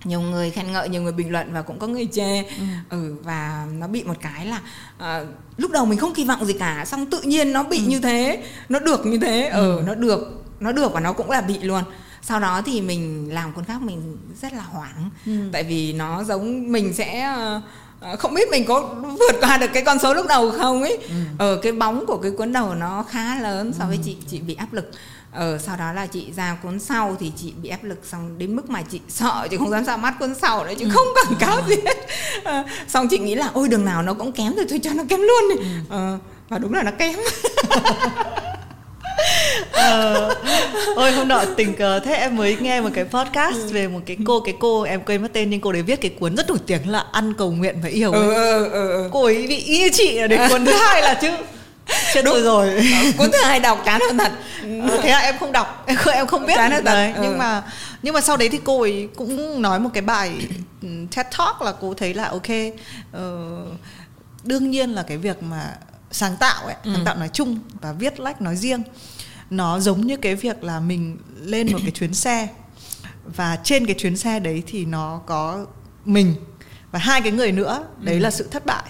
nhiều người khen ngợi nhiều người bình luận và cũng có người chê ừ. ừ và nó bị một cái là uh, lúc đầu mình không kỳ vọng gì cả xong tự nhiên nó bị ừ. như thế nó được như thế ừ. ừ nó được nó được và nó cũng là bị luôn sau đó thì mình làm cuốn khác mình rất là hoảng ừ. tại vì nó giống mình sẽ uh, không biết mình có vượt qua được cái con số lúc đầu không ấy ừ. ở cái bóng của cái cuốn đầu nó khá lớn so với ừ. chị chị bị áp lực ờ sau đó là chị ra cuốn sau thì chị bị áp lực xong đến mức mà chị sợ chị không dám ra mắt cuốn sau nữa chứ ừ. không quảng cáo gì hết ờ, xong chị nghĩ là ôi đường nào nó cũng kém rồi thôi cho nó kém luôn đi ừ. ờ, và đúng là nó kém ờ, ôi hôm nọ tình cờ thế em mới nghe một cái podcast ừ. về một cái cô cái cô em quên mất tên nhưng cô đấy viết cái cuốn rất nổi tiếng là ăn cầu nguyện và yêu ừ, ừ, ừ, ừ. cô ấy bị y chị ở đến cuốn thứ hai là chứ chết đúng rồi ờ, cuốn thứ hai đọc chán hơn thật ừ, thế là em không đọc em không, em không biết chán hơn thật đấy. Ừ. nhưng mà nhưng mà sau đấy thì cô ấy cũng nói một cái bài ừ, TED Talk là cô thấy là ok uh, đương nhiên là cái việc mà sáng tạo ấy ừ. sáng tạo nói chung và viết lách nói riêng nó giống như cái việc là mình lên một cái chuyến xe và trên cái chuyến xe đấy thì nó có mình và hai cái người nữa đấy ừ. là sự thất bại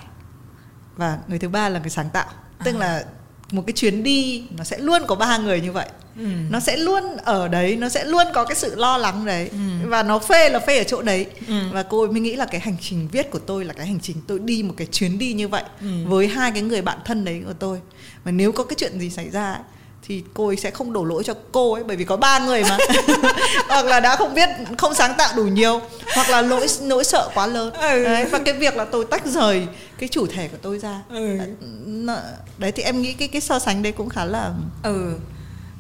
và người thứ ba là cái sáng tạo tức là một cái chuyến đi nó sẽ luôn có ba người như vậy ừ. nó sẽ luôn ở đấy nó sẽ luôn có cái sự lo lắng đấy ừ. và nó phê là phê ở chỗ đấy ừ. và cô mới nghĩ là cái hành trình viết của tôi là cái hành trình tôi đi một cái chuyến đi như vậy ừ. với hai cái người bạn thân đấy của tôi và nếu có cái chuyện gì xảy ra ấy, thì cô ấy sẽ không đổ lỗi cho cô ấy bởi vì có ba người mà hoặc là đã không biết không sáng tạo đủ nhiều hoặc là nỗi nỗi sợ quá lớn ừ. đấy và cái việc là tôi tách rời cái chủ thể của tôi ra ừ. đấy thì em nghĩ cái cái so sánh đấy cũng khá là ừ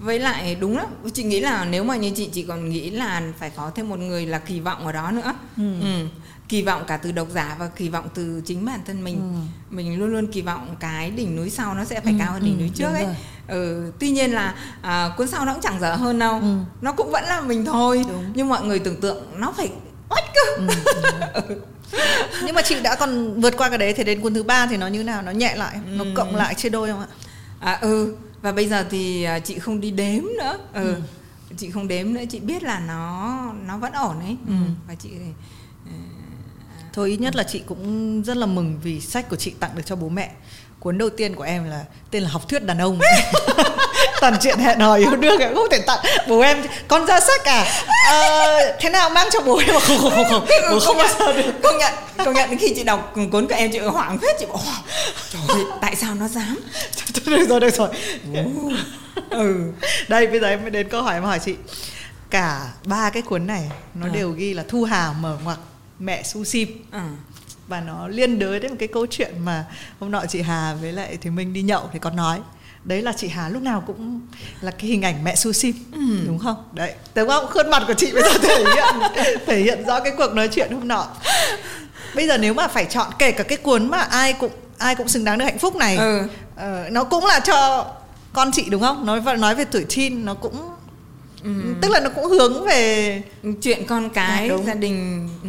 với lại đúng lắm chị nghĩ là nếu mà như chị chị còn nghĩ là phải có thêm một người là kỳ vọng ở đó nữa. Ừ. Ừ. Kỳ vọng cả từ độc giả và kỳ vọng từ chính bản thân mình. Ừ. mình luôn luôn kỳ vọng cái đỉnh núi sau nó sẽ phải ừ, cao hơn đỉnh ừ, núi trước ấy. ừ, tuy nhiên là à, cuốn sau nó cũng chẳng dở hơn đâu. Ừ. nó cũng vẫn là mình thôi. Đúng. nhưng mọi người tưởng tượng nó phải oách cơ. Ừ, nhưng mà chị đã còn vượt qua cái đấy thì đến cuốn thứ ba thì nó như nào? Nó nhẹ lại nó ừ. cộng lại chia đôi không ạ? À ừ và bây giờ thì à, chị không đi đếm nữa ừ. ừ. chị không đếm nữa chị biết là nó nó vẫn ổn ấy ừ. và chị thôi ít nhất là chị cũng rất là mừng vì sách của chị tặng được cho bố mẹ cuốn đầu tiên của em là tên là học thuyết đàn ông. Toàn chuyện hẹn hò yêu đương em không thể tặng. Bố em con ra sách à? À thế nào mang cho bố em? Không không không không. Bố không bao giờ được. công nhận công nhận khi chị đọc cuốn của em chị hoảng hết chị bảo trời ơi tại sao nó dám? Được rồi được rồi. Ừ. Đây bây giờ em mới đến câu hỏi em hỏi chị. Cả ba cái cuốn này nó à. đều ghi là thu hà mở ngoặc mẹ su sim. Ừ. và nó liên đới đến một cái câu chuyện mà hôm nọ chị Hà với lại thì mình đi nhậu thì có nói. Đấy là chị Hà lúc nào cũng là cái hình ảnh mẹ su sim ừ. đúng không? Đấy đúng không? Khuôn mặt của chị bây giờ thể hiện thể hiện rõ cái cuộc nói chuyện hôm nọ. Bây giờ nếu mà phải chọn kể cả cái cuốn mà ai cũng ai cũng xứng đáng được hạnh phúc này ừ. uh, nó cũng là cho con chị đúng không? Nói nói về tuổi teen nó cũng ừ. tức là nó cũng hướng về chuyện con cái à, gia đình ừ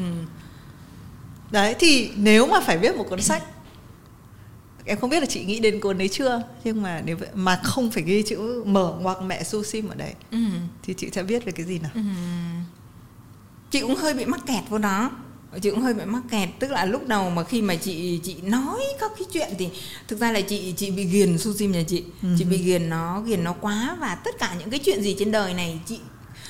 đấy thì nếu mà phải viết một cuốn sách em không biết là chị nghĩ đến cuốn đấy chưa nhưng mà nếu mà không phải ghi chữ mở hoặc mẹ su sim ở đấy ừ. thì chị sẽ viết về cái gì nào ừ. chị cũng hơi bị mắc kẹt vô đó chị cũng hơi bị mắc kẹt tức là lúc đầu mà khi mà chị chị nói các cái chuyện thì thực ra là chị chị bị ghiền sushi nhà chị uh-huh. chị bị ghiền nó ghiền nó quá và tất cả những cái chuyện gì trên đời này chị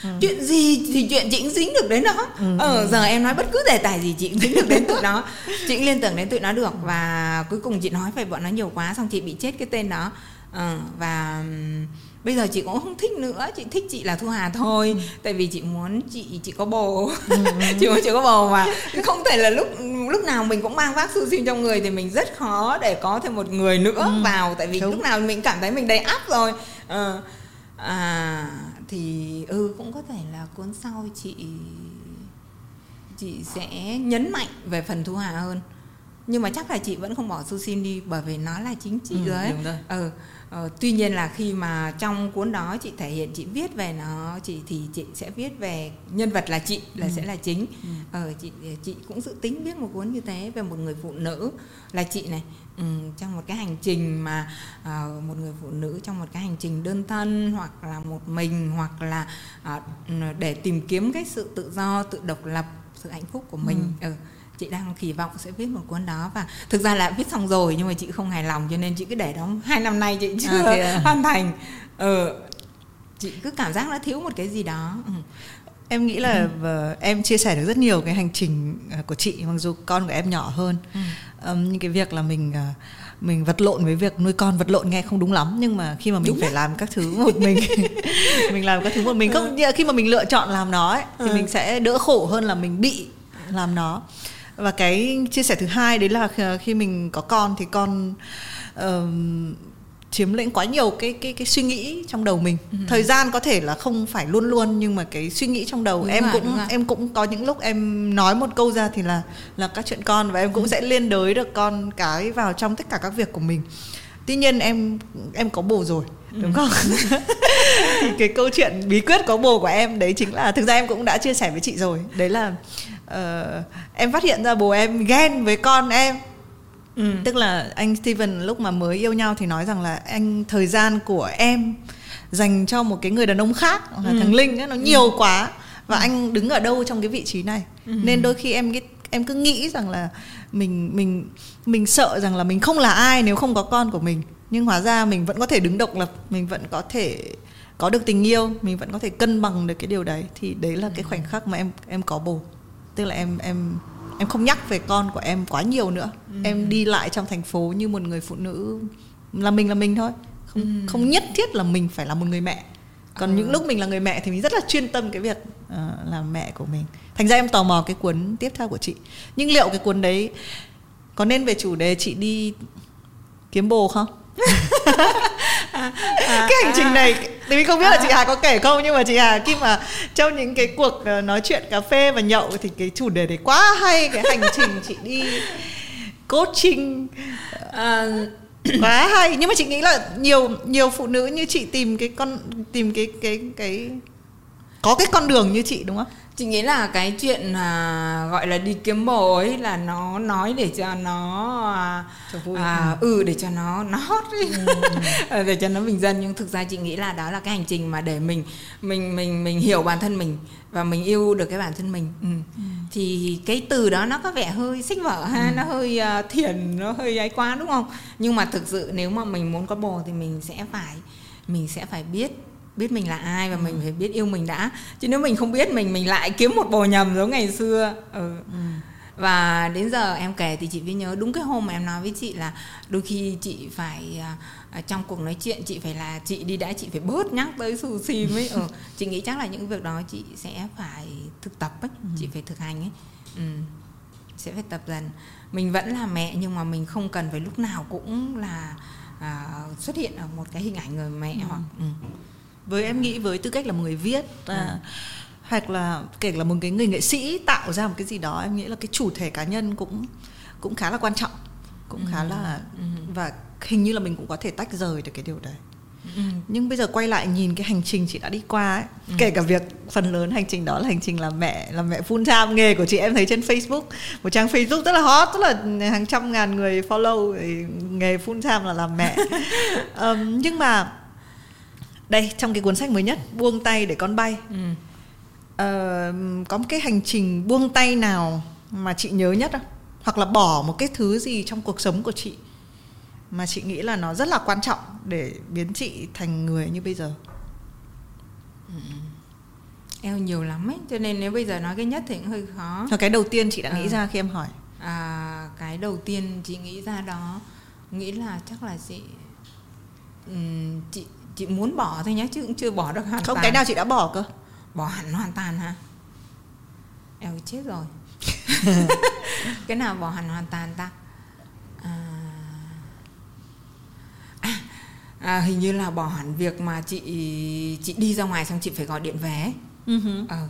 Ừ. chuyện gì thì chuyện chị cũng dính được đến nó ừ. ờ giờ em nói bất cứ đề tài gì chị cũng dính được đến tụi nó chị cũng liên tưởng đến tụi nó được và cuối cùng chị nói về bọn nó nhiều quá xong chị bị chết cái tên đó ờ, và bây giờ chị cũng không thích nữa chị thích chị là thu hà thôi ừ. tại vì chị muốn chị chị có bồ ừ. chị muốn chị có bồ mà không thể là lúc lúc nào mình cũng mang vác su sinh trong người thì mình rất khó để có thêm một người nữa ừ. vào tại vì Đúng. lúc nào mình cảm thấy mình đầy áp rồi ờ, à thì ừ cũng có thể là cuốn sau chị chị sẽ nhấn mạnh về phần thu hà hơn nhưng mà chắc là chị vẫn không bỏ sushi đi bởi vì nó là chính chị ừ, rồi ấy. rồi. Ừ, ờ, tuy nhiên là khi mà trong cuốn đó chị thể hiện chị viết về nó chị thì chị sẽ viết về nhân vật là chị là ừ. sẽ là chính ừ. ờ, chị chị cũng dự tính viết một cuốn như thế về một người phụ nữ là chị này ừ, trong một cái hành trình mà uh, một người phụ nữ trong một cái hành trình đơn thân hoặc là một mình hoặc là uh, để tìm kiếm cái sự tự do tự độc lập sự hạnh phúc của mình ừ. Ừ chị đang kỳ vọng sẽ viết một cuốn đó và thực ra là viết xong rồi nhưng mà chị không hài lòng cho nên chị cứ để đó hai năm nay chị chưa à, hoàn thành ừ, chị cứ cảm giác nó thiếu một cái gì đó ừ. em nghĩ là ừ. em chia sẻ được rất nhiều cái hành trình ờ, của chị mặc dù con của em nhỏ hơn ừ. Um, những cái việc là mình uh, mình vật lộn với việc nuôi con vật lộn nghe không đúng lắm nhưng mà khi mà mình đúng phải đấy. làm các thứ một mình mình làm các thứ một mình không ừ. khi mà mình lựa chọn làm nó ấy, thì ừ. mình sẽ đỡ khổ hơn là mình bị làm nó và cái chia sẻ thứ hai đấy là khi mình có con thì con uh, chiếm lĩnh quá nhiều cái cái cái suy nghĩ trong đầu mình. Ừ. thời gian có thể là không phải luôn luôn nhưng mà cái suy nghĩ trong đầu đúng em rồi, cũng em cũng có những lúc em nói một câu ra thì là là các chuyện con và em cũng ừ. sẽ liên đới được con cái vào trong tất cả các việc của mình. Tuy nhiên em em có bồ rồi đúng không? Thì cái câu chuyện bí quyết có bồ của em đấy chính là thực ra em cũng đã chia sẻ với chị rồi. Đấy là uh, em phát hiện ra bố em ghen với con em ừ. tức là anh Steven lúc mà mới yêu nhau thì nói rằng là anh thời gian của em dành cho một cái người đàn ông khác là ừ. thằng Linh ấy, nó nhiều ừ. quá và ừ. anh đứng ở đâu trong cái vị trí này ừ. nên đôi khi em em cứ nghĩ rằng là mình mình mình sợ rằng là mình không là ai nếu không có con của mình nhưng hóa ra mình vẫn có thể đứng độc lập mình vẫn có thể có được tình yêu mình vẫn có thể cân bằng được cái điều đấy thì đấy là cái khoảnh khắc mà em em có bồ tức là em em em không nhắc về con của em quá nhiều nữa ừ. em đi lại trong thành phố như một người phụ nữ là mình là mình thôi không ừ. không nhất thiết là mình phải là một người mẹ còn ừ. những lúc mình là người mẹ thì mình rất là chuyên tâm cái việc uh, làm mẹ của mình thành ra em tò mò cái cuốn tiếp theo của chị nhưng liệu cái cuốn đấy có nên về chủ đề chị đi kiếm bồ không à, cái hành trình này thì không biết là chị Hà có kể không nhưng mà chị Hà khi mà trong những cái cuộc ờ, nói chuyện cà phê và nhậu thì cái chủ đề đấy quá hay cái hành trình chị đi coaching. À, quá hay. Nhưng mà chị nghĩ là nhiều nhiều phụ nữ như chị tìm cái con tìm cái cái cái có cái con đường như chị đúng không chị nghĩ là cái chuyện à, gọi là đi kiếm bồ ấy là nó nói để cho nó à, cho vui. À, ừ để cho nó nó hot ừ. ừ. để cho nó bình dân nhưng thực ra chị nghĩ là đó là cái hành trình mà để mình mình mình mình hiểu bản thân mình và mình yêu được cái bản thân mình ừ. Ừ. thì cái từ đó nó có vẻ hơi sách vở ha ừ. nó hơi uh, thiền nó hơi ấy quá đúng không nhưng mà thực sự nếu mà mình muốn có bồ thì mình sẽ phải mình sẽ phải biết biết mình là ai và ừ. mình phải biết yêu mình đã chứ nếu mình không biết mình mình lại kiếm một bồ nhầm giống ngày xưa ừ. Ừ. và đến giờ em kể thì chị mới nhớ đúng cái hôm mà em nói với chị là đôi khi chị phải uh, trong cuộc nói chuyện chị phải là chị đi đã chị phải bớt nhắc tới sushi mới ừ. chị nghĩ chắc là những việc đó chị sẽ phải thực tập ấy ừ. chị phải thực hành ấy ừ. sẽ phải tập dần mình vẫn là mẹ nhưng mà mình không cần phải lúc nào cũng là uh, xuất hiện ở một cái hình ảnh người mẹ ừ. hoặc ừ với em nghĩ với tư cách là một người viết à, ừ. hoặc là kể là một cái người nghệ sĩ tạo ra một cái gì đó em nghĩ là cái chủ thể cá nhân cũng cũng khá là quan trọng cũng khá là ừ. và hình như là mình cũng có thể tách rời được cái điều đấy Ừ. nhưng bây giờ quay lại nhìn cái hành trình chị đã đi qua ấy ừ. kể cả việc phần lớn hành trình đó là hành trình làm mẹ làm mẹ full time nghề của chị em thấy trên Facebook một trang Facebook rất là hot rất là hàng trăm ngàn người follow nghề full time là làm mẹ um, nhưng mà đây trong cái cuốn sách mới nhất buông tay để con bay. Ừ. uh, có một cái hành trình buông tay nào mà chị nhớ nhất không? Hoặc là bỏ một cái thứ gì trong cuộc sống của chị mà chị nghĩ là nó rất là quan trọng để biến chị thành người như bây giờ? Eo nhiều lắm ấy. Cho nên nếu bây giờ nói cái nhất thì cũng hơi khó. Và cái đầu tiên chị đã nghĩ Ừ. ra khi em hỏi. À, cái đầu tiên chị nghĩ ra đó nghĩ là chắc là chị ừm, chị chị muốn bỏ thôi nhé chứ cũng chưa bỏ được hoàn không toàn. cái nào chị đã bỏ cơ? Bỏ hẳn hoàn toàn hả? Eo chết rồi. Cái nào bỏ hẳn hoàn toàn ta? À, à, à, hình như là bỏ hẳn việc mà chị chị đi ra ngoài xong chị phải gọi điện về ấy. ờ.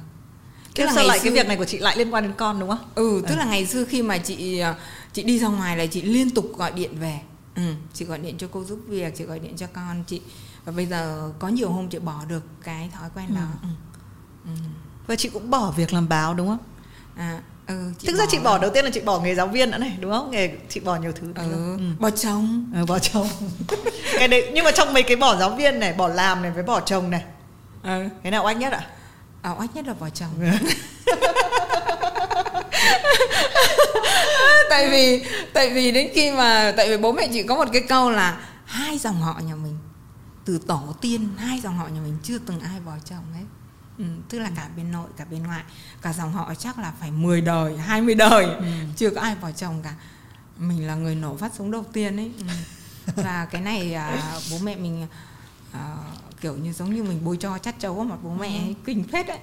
Thế sao lại cái việc này của chị lại liên quan đến con đúng không? ừ tức là ngày xưa khi mà chị ờ, chị đi ra ngoài là chị liên tục gọi điện về. Ừ, chị gọi điện cho cô giúp việc chị gọi điện cho con chị và bây giờ có nhiều hôm chị bỏ được cái thói quen đó ừ. Ừ. Và chị cũng bỏ việc làm báo đúng không? À, ừ, Thực ra chị bỏ đầu tiên là chị bỏ nghề giáo viên nữa này đúng không? Nghề chị bỏ nhiều thứ. ừ? Ừ. bỏ chồng Ừ, bỏ chồng. cái đấy nhưng mà trong mấy cái bỏ giáo viên này, bỏ làm này với bỏ chồng này, ừ. cái nào oách nhất ạ? à, oách nhất là bỏ chồng tại vì tại vì đến khi mà tại vì bố mẹ chị có một cái câu là hai dòng họ nhà mình từ tổ tiên hai dòng họ nhà mình chưa từng ai bỏ chồng hết. Ừ, tức là cả bên nội cả bên ngoại. Cả dòng họ chắc là phải 10 đời 20 đời. Chưa có ai bỏ chồng cả. Mình là người nổ phát súng đầu tiên ấy. Ừ. và cái này à, bố mẹ mình à, kiểu như giống như mình bôi cho chắt chấu vào mặt bố mẹ ấy, kinh phết ấy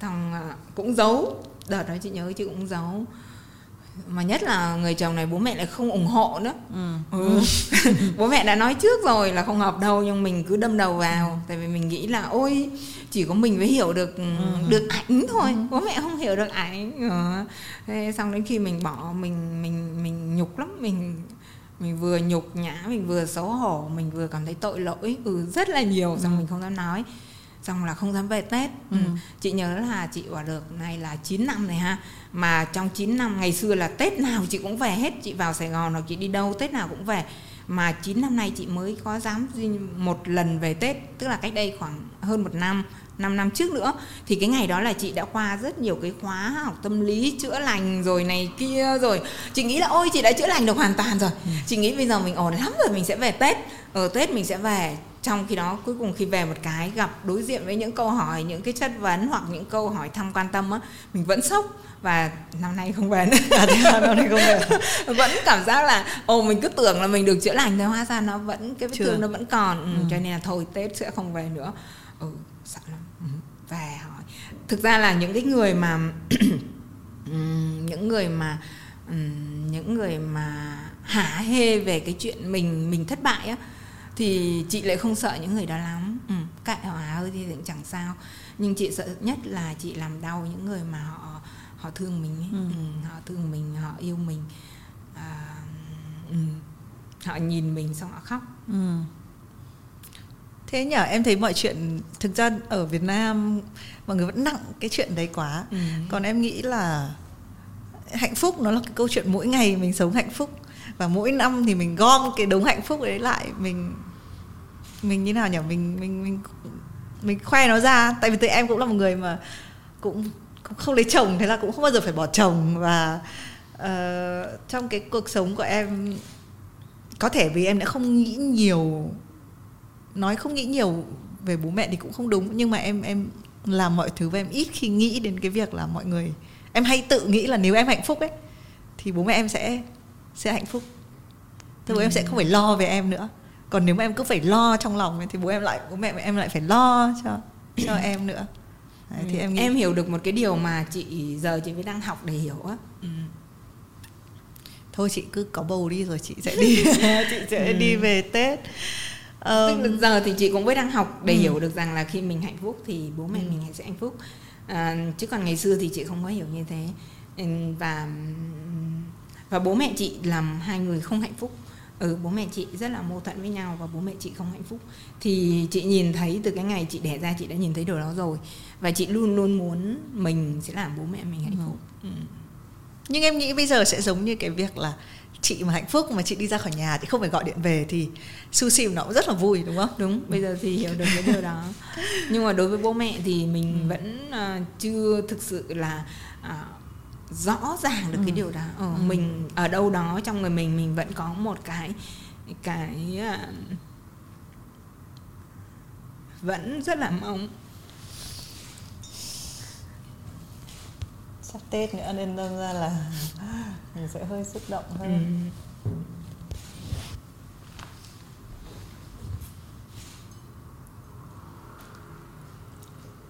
thằng à, cũng giấu. Đợt đó chị nhớ chị cũng giấu mà nhất là người chồng này bố mẹ lại không ủng hộ nữa. Ừ. bố mẹ đã nói trước rồi là không hợp đâu nhưng mình cứ đâm đầu vào. Tại vì mình nghĩ là ôi chỉ có mình mới hiểu được được ảnh thôi. Bố mẹ không hiểu được ảnh. Ừ. thế xong đến khi mình bỏ mình mình mình nhục lắm. Mình mình vừa nhục nhã mình vừa xấu hổ mình vừa cảm thấy tội lỗi. Ừ rất là nhiều. Xong mình không dám nói xong là không dám về Tết. Ừ. chị nhớ là chị vào được này là 9 năm rồi ha mà trong 9 năm ngày xưa là Tết nào chị cũng về hết chị vào Sài Gòn hoặc chị đi đâu Tết nào cũng về. Mà 9 năm nay chị mới có dám một lần về Tết tức là cách đây khoảng hơn một năm 5 năm trước nữa. Thì cái ngày đó là chị đã qua rất nhiều cái khóa học tâm lý chữa lành rồi này kia rồi. Chị nghĩ là ôi chị đã chữa lành được hoàn toàn rồi. Chị nghĩ bây giờ mình ổn lắm rồi mình sẽ về Tết. Ở Tết mình sẽ về trong khi đó cuối cùng khi về một cái gặp đối diện với những câu hỏi những cái chất vấn hoặc những câu hỏi thăm quan tâm á mình vẫn sốc. Và năm nay không về nữa. À, thế à, năm nay không về. vẫn cảm giác là ồ mình cứ tưởng là mình được chữa lành thôi hóa ra nó vẫn cái vết thương nó vẫn còn. Ừ, cho nên là thôi tết sẽ không về nữa. Ừ sợ lắm. Ừ, về hỏi. Thực ra là những cái người mà ừm, những người mà ừm, những người mà hả hê về cái chuyện mình mình thất bại á thì chị lại không sợ những người đó lắm ừ, cãi hòa ơi thì cũng chẳng sao nhưng chị sợ nhất là chị làm đau những người mà họ họ thương mình ấy. Ừ. Ừ, họ thương mình họ yêu mình à, ừ, họ nhìn mình xong họ khóc Ừ. Thế nhở em thấy mọi chuyện thực ra ở Việt Nam mọi người vẫn nặng cái chuyện đấy quá. Ừ. Còn em nghĩ là hạnh phúc nó là cái câu chuyện mỗi ngày mình sống hạnh phúc và mỗi năm thì mình gom cái đống hạnh phúc đấy lại mình mình như nào nhỉ? Mình mình mình mình khoe nó ra. Tại vì tự em cũng là một người mà cũng, cũng không lấy chồng thế là cũng không bao giờ phải bỏ chồng. Và uh, trong cái cuộc sống của em có thể vì em đã không nghĩ nhiều nói không nghĩ nhiều về bố mẹ thì cũng không đúng. Nhưng mà em em làm mọi thứ và em ít khi nghĩ đến cái việc là mọi người em hay tự nghĩ là nếu em hạnh phúc ấy thì bố mẹ em sẽ sẽ hạnh phúc. Thì bố em sẽ không phải lo về em nữa. Còn nếu mà em cứ phải lo trong lòng thì bố em lại bố mẹ em lại phải lo cho cho em nữa. Đấy, thì em nghĩ em hiểu được một cái điều mà chị giờ chị mới đang học để hiểu á. Ừ. thôi chị cứ có bầu đi rồi chị sẽ đi. Chị sẽ đi về tết. Ờm, Tức là giờ thì chị cũng mới đang học để Ừ. hiểu được rằng là khi mình hạnh phúc thì bố mẹ Ừ. mình sẽ hạnh phúc. À, chứ còn ngày xưa thì chị không có hiểu như thế. Ừ, và và bố mẹ chị làm hai người không hạnh phúc. Ừ, bố mẹ chị rất là mâu thuẫn với nhau và bố mẹ chị không hạnh phúc. Thì chị nhìn thấy từ cái ngày chị đẻ ra chị đã nhìn thấy điều đó rồi. Và chị luôn luôn muốn mình sẽ làm bố mẹ mình hạnh Ừ. phúc. Ừ. nhưng em nghĩ bây giờ sẽ giống như cái việc là chị mà hạnh phúc mà chị đi ra khỏi nhà thì không phải gọi điện về thì su xìm nó cũng rất là vui đúng không? Đúng bây giờ thì hiểu được cái điều đó. Nhưng mà đối với bố mẹ thì mình vẫn à, chưa thực sự là à, rõ ràng được Ừ. cái điều đó ờ, Ừ. mình ở đâu đó trong người mình mình vẫn có một cái cái à, vẫn rất là mong sắp tết nữa nên đâm ra là mình sẽ hơi xúc động ừ, hơn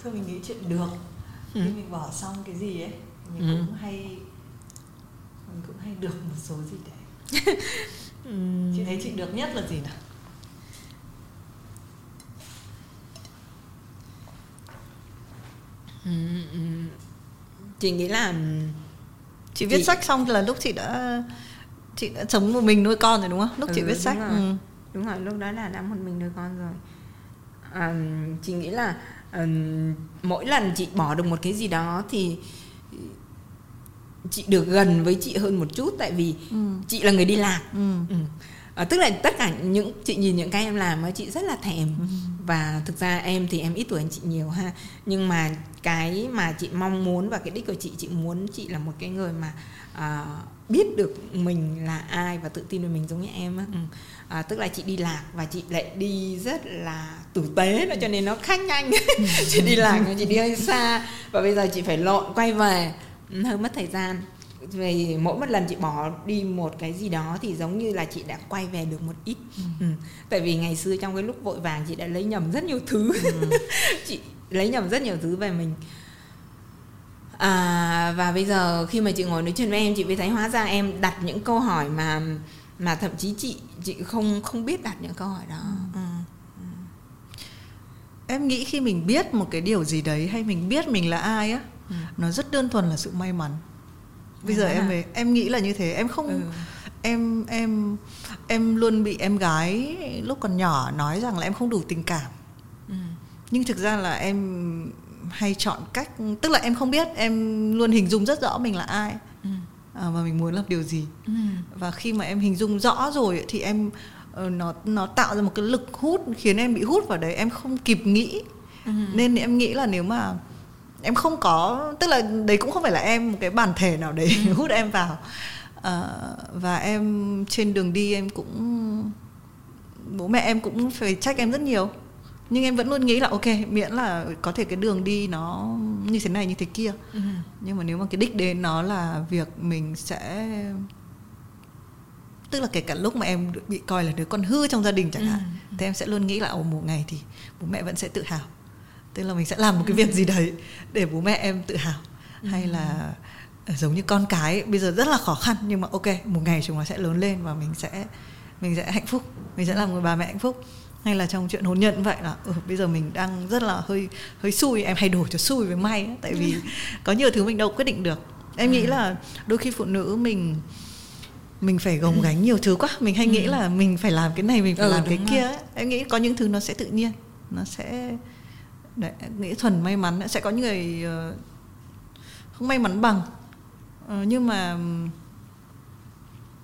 thôi mình nghĩ chuyện được Ừ. khi mình bỏ xong cái gì ấy mình Ừ. cũng hay mình cũng hay được một số gì đấy ừ. chị thấy chị được nhất là gì nào Ừ, chị nghĩ là chị viết Chị- sách xong là lúc chị đã chị đã sống một mình nuôi con rồi đúng không lúc chị Ừ, viết đúng sách rồi. ừ. đúng rồi lúc đó là đã một mình nuôi con rồi à, chị nghĩ là ừm, mỗi lần chị bỏ được một cái gì đó thì chị được gần với chị hơn một chút tại vì Ừ. chị là người đi lạc Ừ. ừ. à, tức là tất cả những chị nhìn những cái em làm á chị rất là thèm Ừ. và thực ra em thì em ít tuổi hơn chị nhiều ha nhưng mà cái mà chị mong muốn và cái đích của chị chị muốn chị là một cái người mà à, biết được mình là ai và tự tin về mình giống như em á ừ. À, tức là chị đi lạc và chị lại đi rất là tử tế đó cho nên nó khác nhanh. Chị đi lạc chị đi hơi xa. Và bây giờ chị phải lộn quay về. Ừ, hơi mất thời gian. Về mỗi một lần chị bỏ đi một cái gì đó thì giống như là chị đã quay về được một ít. Ừ. tại vì ngày xưa trong cái lúc vội vàng chị đã lấy nhầm rất nhiều thứ. Chị lấy nhầm rất nhiều thứ về mình. À, và bây giờ khi mà chị ngồi nói chuyện với em chị mới thấy hóa ra em đặt những câu hỏi mà mà thậm chí chị chị không không biết đặt những câu hỏi đó ừ. em nghĩ khi mình biết một cái điều gì đấy hay mình biết mình là ai á Ừ. nó rất đơn thuần là sự may mắn bây May giờ em à? về em nghĩ là như thế em không Ừ. em em em luôn bị em gái lúc còn nhỏ nói rằng là em không đủ tình cảm Ừ. nhưng thực ra là em hay chọn cách tức là em không biết em luôn hình dung rất rõ mình là ai Ừ. à, và mình muốn làm điều gì? Ừ. và khi mà em hình dung rõ rồi thì em ờ, nó nó tạo ra một cái lực hút khiến em bị hút vào đấy. Em không kịp nghĩ. Ừ. nên em nghĩ là nếu mà em không có tức là đấy cũng không phải là em một cái bản thể nào đấy hút em vào. Ờ, và em trên đường đi em cũng bố mẹ em cũng phải trách em rất nhiều nhưng em vẫn luôn nghĩ là ok miễn là có thể cái đường đi nó như thế này như thế kia. Ừ. nhưng mà nếu mà cái đích đến nó là việc mình sẽ tức là kể cả lúc mà em bị coi là đứa con hư trong gia đình chẳng Ừ. hạn thì em sẽ luôn nghĩ là ồ một ngày thì bố mẹ vẫn sẽ tự hào. Tức là mình sẽ làm một cái việc gì đấy để bố mẹ em tự hào. Hay là ờ, giống như con cái bây giờ rất là khó khăn nhưng mà ok một ngày chúng nó sẽ lớn lên và mình sẽ mình sẽ hạnh phúc. Mình sẽ làm người bà mẹ hạnh phúc hay là trong chuyện hôn nhân vậy là ừ, bây giờ mình đang rất là hơi hơi xui em hay đổ cho xui với may ấy, tại vì có nhiều thứ mình đâu quyết định được. Em nghĩ là đôi khi phụ nữ mình mình phải gồng gánh nhiều thứ quá. Mình hay nghĩ là mình phải làm cái này mình phải Ừ, làm cái đúng kia ấy. em nghĩ có những thứ nó sẽ tự nhiên nó sẽ đấy, nghĩ thuần may mắn sẽ có những người ờ, không may mắn bằng. Ờ, nhưng mà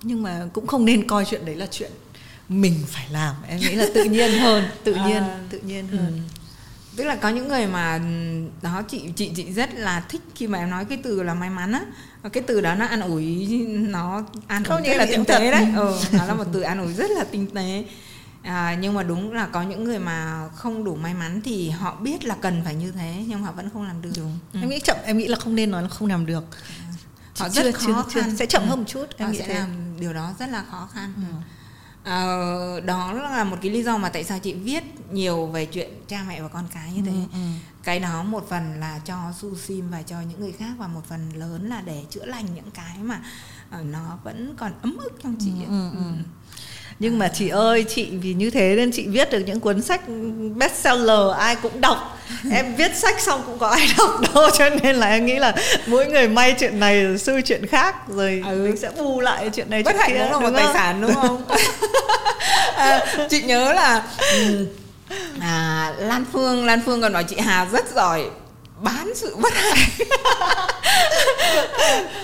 nhưng mà cũng không nên coi chuyện đấy là chuyện mình phải làm. Em nghĩ là tự nhiên hơn tự nhiên À, tự nhiên Ừ. hơn. Tức là có những người mà ừm, đó chị chị chị rất là thích khi mà em nói cái từ là may mắn á. Cái từ đó nó an ủi nó an Không, rất là tinh tế đấy. Ừ, nó là một từ an ủi rất là tinh tế. À, nhưng mà đúng là có những người mà không đủ may mắn thì họ biết là cần phải như thế nhưng họ vẫn không làm được. Đúng. Em nghĩ chậm em nghĩ là không nên nói là không làm được. Họ Chưa- rất chưa- khó chưa- khăn. sẽ chậm Ừ. hơn một chút em họ nghĩ sẽ thế. làm điều đó rất là khó khăn. Ừ. Ờ, đó là một cái lý do mà tại sao chị viết nhiều về chuyện cha mẹ và con cái như thế Ừ, ừ. cái đó một phần là cho su sim và cho những người khác và một phần lớn là để chữa lành những cái mà ờ, nó vẫn còn ấm ức trong chị ấy. Ừ, ừ, ừ. Ừ. nhưng mà chị ơi chị vì như thế nên chị viết được những cuốn sách bestseller ai cũng đọc. Em viết sách xong cũng có ai đọc đâu cho nên là em nghĩ là mỗi người may chuyện này xui chuyện khác rồi Ừ. mình sẽ bù lại chuyện này bất chuyện hạnh kia cũng là một tài sản đúng không? À, chị nhớ là ừ, à, Lan Phương Lan Phương còn nói chị Hà rất giỏi bán sự bất hạnh.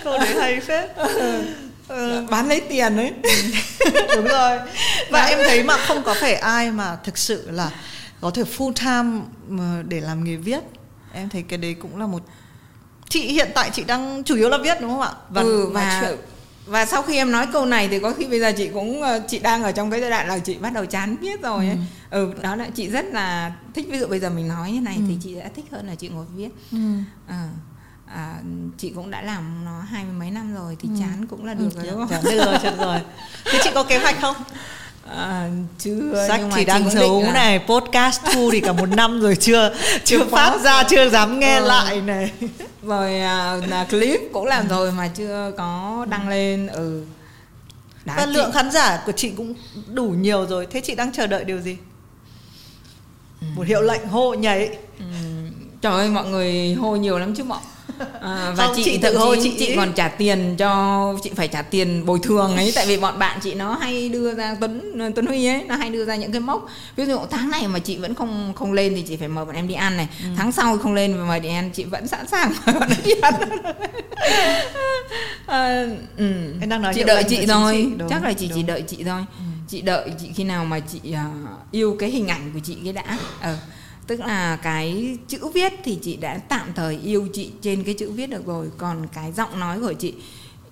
Câu đấy hay phết ừ. bán lấy tiền đấy đúng rồi và em thấy mà không có phải ai mà thực sự là có thể full time mà để làm nghề viết em thấy cái đấy cũng là một chị hiện tại chị đang chủ yếu là viết đúng không ạ và ừ, và chuyện. và sau khi em nói câu này thì có khi bây giờ chị cũng ờ, chị đang ở trong cái giai đoạn là chị bắt đầu chán viết rồi ấy. ừ. ừ đó là chị rất là thích ví dụ bây giờ mình nói như này ừ. thì chị đã thích hơn là chị ngồi viết ừ. à, à, chị cũng đã làm nó hai mươi mấy năm rồi thì ừ. chán cũng là được ừ, rồi đúng không? được rồi, được rồi. Thế chị có kế hoạch không? À, chưa sách thì đang giấu là... này podcast thu thì cả một năm rồi chưa chưa phát ra chưa dám nghe ừ. lại này rồi uh, clip cũng làm rồi mà chưa có đăng lên ừ Đã và chị... lượng khán giả của chị cũng đủ nhiều rồi thế chị đang chờ đợi điều gì ừ. một hiệu lệnh hô nhảy ừ. trời ơi mọi người hô nhiều lắm chứ mọi à, và không, chị, chị tự hôi chị chị còn trả tiền cho chị phải trả tiền bồi thường ấy tại vì bọn bạn chị nó hay đưa ra tuấn tuấn huy ấy nó hay đưa ra những cái mốc ví dụ tháng này mà chị vẫn không không lên thì chị phải mời bọn em đi ăn này ừ. tháng sau không lên và mời đi ăn chị vẫn sẵn sàng mời bọn em đi ăn à, ừ. em đang nói chị đợi chị thôi đúng, chắc là chị đúng. chỉ đợi chị thôi ừ. chị đợi chị khi nào mà chị uh, yêu cái hình ảnh của chị cái đã ờ tức là cái chữ viết thì chị đã tạm thời yêu chị trên cái chữ viết được rồi. Còn cái giọng nói của chị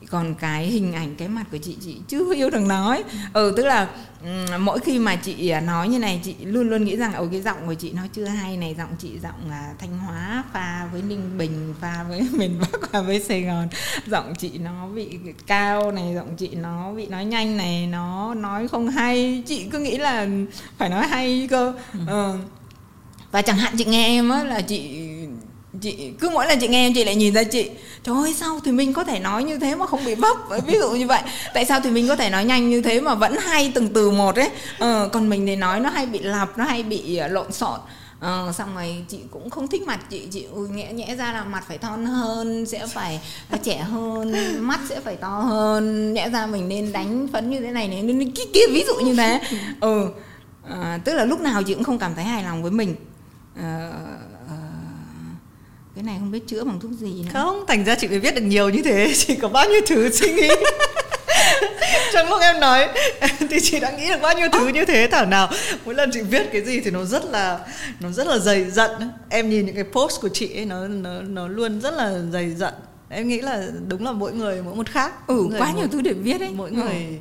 còn cái hình ảnh cái mặt của chị chị chưa yêu được nói. Ừ tức là mỗi khi mà chị à, nói như này chị luôn luôn nghĩ rằng ở cái giọng của chị nó chưa hay này giọng chị giọng là thanh hóa pha với ninh bình pha với miền bắc và với sài gòn. Giọng chị nó bị cao này giọng chị nó bị nói nhanh này nó nói không hay. Chị cứ nghĩ là phải nói hay cơ. Ừ. ừ và chẳng hạn chị nghe em á là chị chị cứ mỗi lần chị nghe em chị lại nhìn ra chị trời ơi sao thì mình có thể nói như thế mà không bị vấp ờ, ví dụ như vậy. Tại sao thì mình có thể nói nhanh như thế mà vẫn hay từng từ một ấy? Ờ, còn mình thì nói nó hay bị lặp nó hay bị ờ, lộn xộn. Ờ, xong rồi chị cũng không thích mặt chị chị ừ, nhẽ nhẽ ra là mặt phải thon hơn sẽ phải trẻ hơn mắt sẽ phải to hơn. Nhẽ ra mình nên đánh phấn như thế này này nên kia, kia ví dụ như thế. Ừ à, tức là lúc nào chị cũng không cảm thấy hài lòng với mình cái này không biết chữa bằng thuốc gì nữa. Không thành ra chị phải viết được nhiều như thế chị có bao nhiêu thứ suy nghĩ. Trong lúc em nói thì chị đã nghĩ được bao nhiêu thứ như thế thảo nào mỗi lần chị viết cái gì thì nó rất là nó rất là dày dặn. Em nhìn những cái post của chị ấy nó nó nó luôn rất là dày dặn. Em nghĩ là đúng là mỗi người mỗi một khác. Ừ mỗi quá nhiều thứ để viết ấy. mỗi ừ. người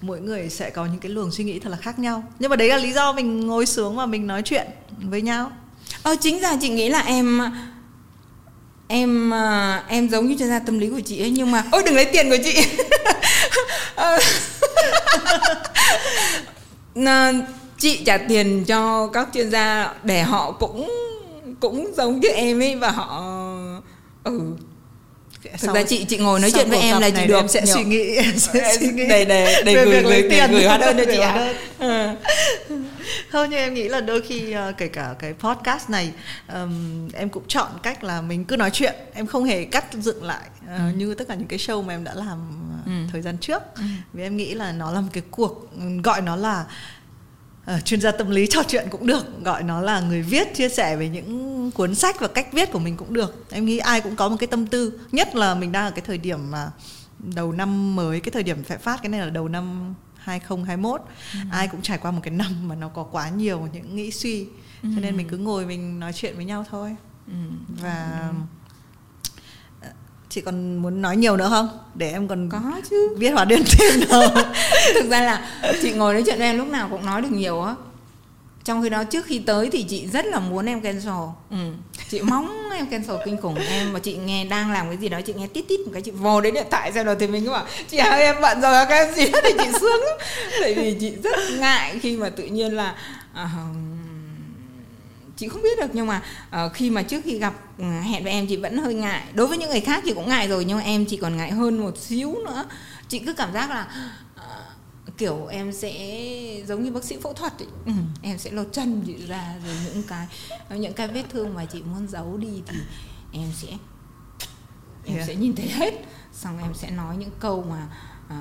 mỗi người sẽ có những cái luồng suy nghĩ thật là khác nhau. Nhưng mà đấy là lý do mình ngồi xuống và mình nói chuyện với nhau ờ chính ra chị nghĩ là em em ờ, em giống như chuyên gia tâm lý của chị ấy, nhưng mà ôi, đừng lấy tiền của chị. Ờ. Chị trả tiền cho các chuyên gia để họ cũng cũng giống như em ấy và họ ừ thực ra chị chị ngồi nói chuyện với em là chị được em sẽ suy nghĩ em sẽ suy nghĩ để để để gửi gửi tiền gửi hóa đơn cho chị ạ thôi nhưng em nghĩ là đôi khi uh, kể cả cái podcast này um, em cũng chọn cách là mình cứ nói chuyện em không hề cắt dựng lại uh, ừ. như tất cả những cái show mà em đã làm uh, ừ. thời gian trước ừ. vì em nghĩ là nó là một cái cuộc gọi nó là uh, chuyên gia tâm lý trò chuyện cũng được gọi nó là người viết chia sẻ về những cuốn sách và cách viết của mình cũng được em nghĩ ai cũng có một cái tâm tư nhất là mình đang ở cái thời điểm mà đầu năm mới cái thời điểm phải phát cái này là đầu năm 2021 ừ. ai cũng trải qua một cái năm mà nó có quá nhiều những nghĩ suy ừ. cho nên mình cứ ngồi mình nói chuyện với nhau thôi ừ. và ừ. Chị còn muốn nói nhiều nữa không? Để em còn có chứ. viết hóa đơn thêm đâu thực ra là chị ngồi nói chuyện với em lúc nào cũng nói được nhiều á. Trong khi đó trước khi tới thì chị rất là muốn em cancel. Ừ. chị mong em cancel kinh khủng em mà chị nghe đang làm cái gì đó chị nghe tít tít một cái chị vồ đến điện thoại xem rồi thì mình cứ bảo chị ơi em bận rồi cái gì thì chị sướng tại vì chị rất ngại khi mà tự nhiên là uh, chị không biết được nhưng mà uh, khi mà trước khi gặp uh, hẹn với em chị vẫn hơi ngại đối với những người khác chị cũng ngại rồi nhưng mà em chỉ còn ngại hơn một xíu nữa chị cứ cảm giác là kiểu em sẽ giống như bác sĩ phẫu thuật ấy. Ừ. em sẽ lột chân chị ra rồi những cái những cái vết thương mà chị muốn giấu đi thì em sẽ em yeah. sẽ nhìn thấy hết xong em sẽ nói những câu mà à,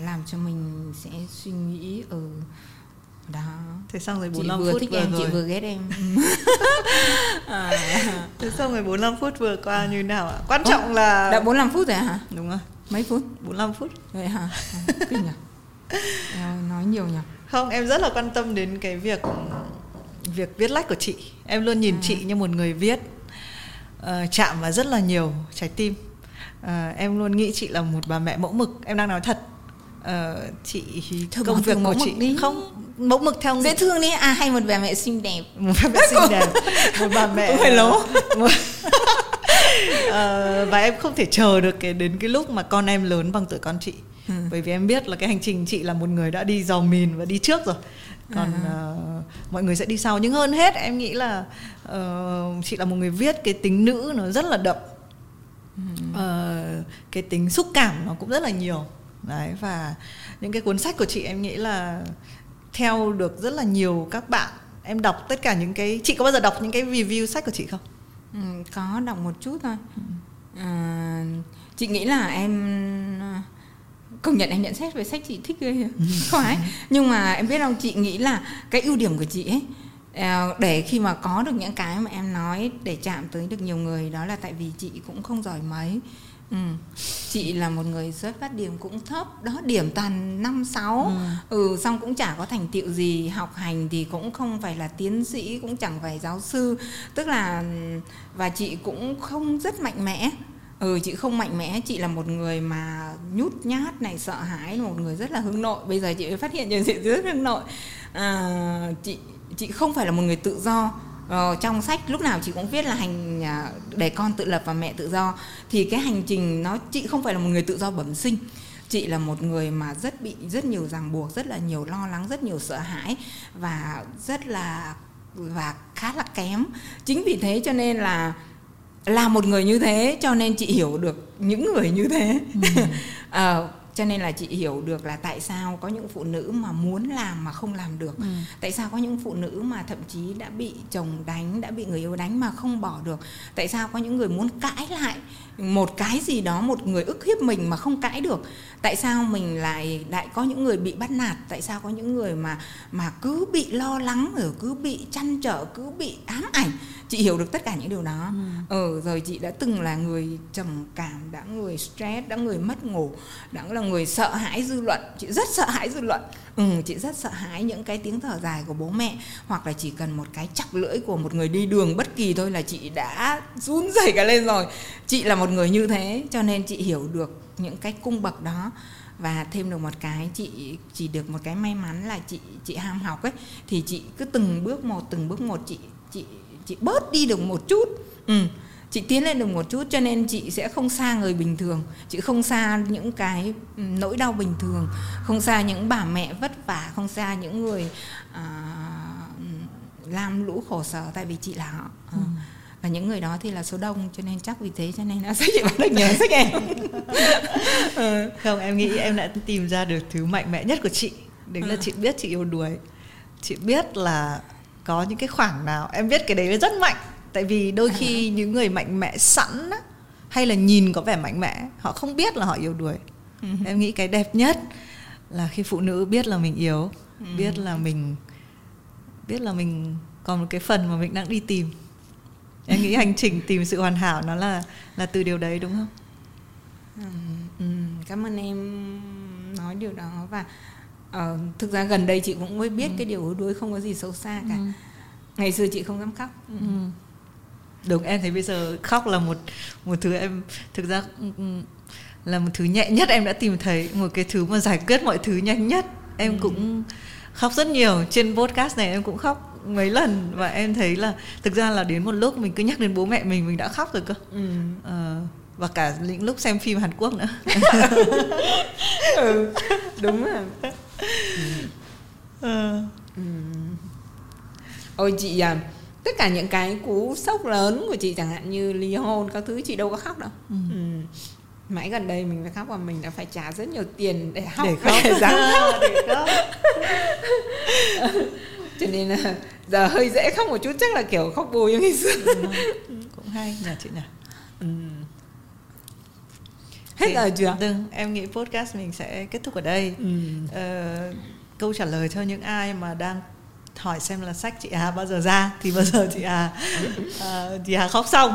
làm cho mình sẽ suy nghĩ ở ừ, đó. Thế xong rồi 45 vừa phút thích vừa em rồi. chị vừa ghét em. À. thế xong rồi 45 phút vừa qua như nào ạ? Quan trọng là đã 45 phút rồi hả? Đúng rồi. Mấy phút? 45 phút. Vậy hả? À, kinh nhỉ? Nói nhiều nhỉ? Không em rất là quan tâm đến cái việc việc viết lách của chị. Em luôn nhìn à. chị như một người viết uh, chạm vào rất là nhiều trái tim. Uh, em luôn nghĩ chị là một bà mẹ mẫu mực. Em đang nói thật uh, chị Thôi công việc của chị đi. không mẫu mực theo dễ thương đi à hay một bà mẹ xinh đẹp một bà mẹ xinh đẹp một bà mẹ Cũng phải lố. một- Ờ, và em không thể chờ được cái đến cái lúc mà con em lớn bằng tuổi con chị Ừ. bởi vì em biết là cái hành trình chị là một người đã đi dò mìn và đi trước rồi còn À. ờ, mọi người sẽ đi sau nhưng hơn hết em nghĩ là ờ, chị là một người viết cái tính nữ nó rất là đậm Ừ. Ờ, cái tính xúc cảm nó cũng rất là nhiều đấy và những cái cuốn sách của chị em nghĩ là theo được rất là nhiều các bạn. Em đọc tất cả những cái chị có bao giờ đọc những cái review sách của chị không? Ừ, có đọc một chút thôi. À, chị nghĩ là em à, công nhận em nhận xét về sách chị thích ghê. Không phải. Nhưng mà em biết không chị nghĩ là cái ưu điểm của chị ấy à, để khi mà có được những cái mà em nói để chạm tới được nhiều người đó là tại vì chị cũng không giỏi mấy Ừ. Chị là một người xuất phát điểm cũng thấp Đó điểm toàn năm sáu. Ừ. Xong cũng chả có thành tựu gì Học hành thì cũng không phải là tiến sĩ Cũng chẳng phải giáo sư. Tức là Và chị cũng không rất mạnh mẽ. Ừ chị không mạnh mẽ Chị là một người mà nhút nhát này Sợ hãi Một người rất là hướng nội. Bây giờ chị mới phát hiện ra chị rất hướng nội. À, Chị chị không phải là một người tự do Ờ, trong sách lúc nào chị cũng viết là hành à, để con tự lập và mẹ tự do. Thì cái hành trình nó chị không phải là một người tự do bẩm sinh. Chị là một người mà rất bị rất nhiều ràng buộc rất là nhiều lo lắng rất nhiều sợ hãi và rất là và khá là kém. Chính vì thế cho nên là là một người như thế cho nên chị hiểu được những người như thế. Ờ, cho nên là chị hiểu được là tại sao có những phụ nữ mà muốn làm mà không làm được. Tại sao có những phụ nữ mà thậm chí đã bị chồng đánh đã bị người yêu đánh mà không bỏ được? Tại sao có những người muốn cãi lại một cái gì đó một người ức hiếp mình mà không cãi được? Tại sao mình lại lại có những người bị bắt nạt? Tại sao có những người mà mà cứ bị lo lắng rồi cứ bị chăn trở cứ bị ám ảnh chị hiểu được tất cả những điều đó. Ừ. Rồi chị đã từng là người trầm cảm đã người stress đã người mất ngủ đã là người sợ hãi dư luận. Chị rất sợ hãi dư luận. Ừ chị rất sợ hãi những cái tiếng thở dài của bố mẹ hoặc là chỉ cần một cái chặt lưỡi của một người đi đường bất kỳ thôi là chị đã run rẩy cả lên rồi. Chị là một người như thế cho nên chị hiểu được những cái cung bậc đó. Và thêm được một cái chị chỉ được một cái may mắn là chị chị ham học ấy. Thì chị cứ từng bước một từng bước một chị chị chị bớt đi được một chút. Ừ chị tiến lên được một chút cho nên chị sẽ không xa người bình thường. Chị không xa những cái ừ, nỗi đau bình thường. Không xa những bà mẹ vất vả không xa những người à, lam lũ khổ sở tại vì chị là họ. Ừ. và những người đó thì là số đông cho nên chắc vì thế cho nên nó sẽ chị bắt được nhiều sách em. Ừ. không em nghĩ em đã tìm ra được thứ mạnh mẽ nhất của chị. Đấy là Ừ. chị biết chị yêu đuổi chị biết là có những cái khoảng nào em biết cái đấy rất mạnh. Tại vì đôi khi những người mạnh mẽ sẵn á, hay là nhìn có vẻ mạnh mẽ họ không biết là họ yêu đuổi Ừ. em nghĩ cái đẹp nhất là khi phụ nữ biết là mình yếu Ừ. biết là mình biết là mình còn một cái phần mà mình đang đi tìm. Em nghĩ hành trình tìm sự hoàn hảo nó là là từ điều đấy đúng không? Ừ, cảm ơn em nói điều đó. Và ờ, thực ra gần đây chị cũng mới biết cái điều yếu đuối không có gì xấu xa cả. Ngày xưa chị không dám khóc. Ừ. đúng em thấy bây giờ khóc là một một thứ em thực ra ừ, là một thứ nhẹ nhất em đã tìm thấy một cái thứ mà giải quyết mọi thứ nhanh nhất. Em cũng khóc rất nhiều. Trên podcast này em cũng khóc mấy lần và em thấy là thực ra là đến một lúc mình cứ nhắc đến bố mẹ mình mình đã khóc rồi cơ. Ừ. Ờ, và cả những lúc xem phim Hàn Quốc nữa. Ừ, đúng rồi Ừ. ôi chị à tất cả những cái cú sốc lớn của chị chẳng hạn như ly hôn các thứ chị đâu có khóc đâu Ừ. ừ. mãi gần đây mình phải khóc và mình đã phải trả rất nhiều tiền để khóc để khóc để khóc để khóc cho nên là giờ hơi dễ khóc một chút chắc là kiểu khóc bù như ngày xưa cũng hay nhờ chị nhỉ ừ. Hết giờ chưa Đừng, em nghĩ podcast mình sẽ kết thúc ở đây. Ừ. Ờ, câu trả lời cho những ai mà đang hỏi xem là sách chị Hà bao giờ ra thì bao giờ chị Hà ờ, chị Hà khóc xong.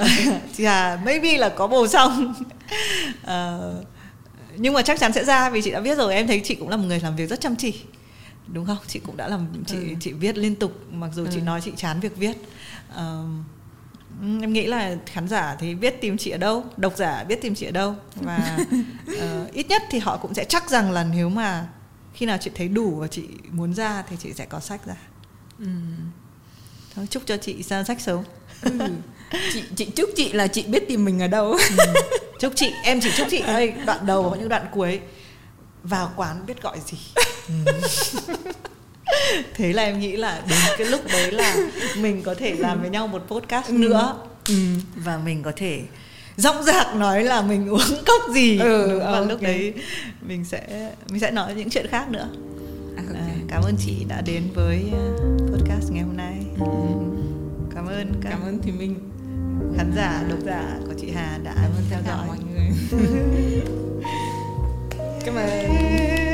Chị Hà maybe là có bầu xong. Ờ, nhưng mà chắc chắn sẽ ra vì chị đã viết rồi em thấy chị cũng là một người làm việc rất chăm chỉ. Đúng không? Chị cũng đã làm chị Ừ. chị viết liên tục mặc dù chị Ừ. nói chị chán việc viết. Ừ, em nghĩ là khán giả thì biết tìm chị ở đâu độc giả biết tìm chị ở đâu và uh, ít nhất thì họ cũng sẽ chắc rằng là nếu mà khi nào chị thấy đủ và chị muốn ra thì chị sẽ có sách ra ừ. Thôi, chúc cho chị ra sách sớm ừ. chị chị chúc chị là chị biết tìm mình ở đâu ừ. chúc chị em chỉ chúc chị đây đoạn đầu và những đoạn cuối vào quán biết gọi gì ừ. thế là em nghĩ là đến cái lúc đấy là mình có thể làm với nhau một podcast ừ. nữa ừ. và mình có thể rõng rạc nói là mình uống cốc gì ừ, và okay. lúc đấy mình sẽ mình sẽ nói những chuyện khác nữa à, okay. à, cảm ơn chị đã đến với ờ, podcast ngày hôm nay ừ. cảm ơn các cảm ơn thì mình khán giả độc giả của chị Hà đã cảm ơn theo dõi mọi người cảm ơn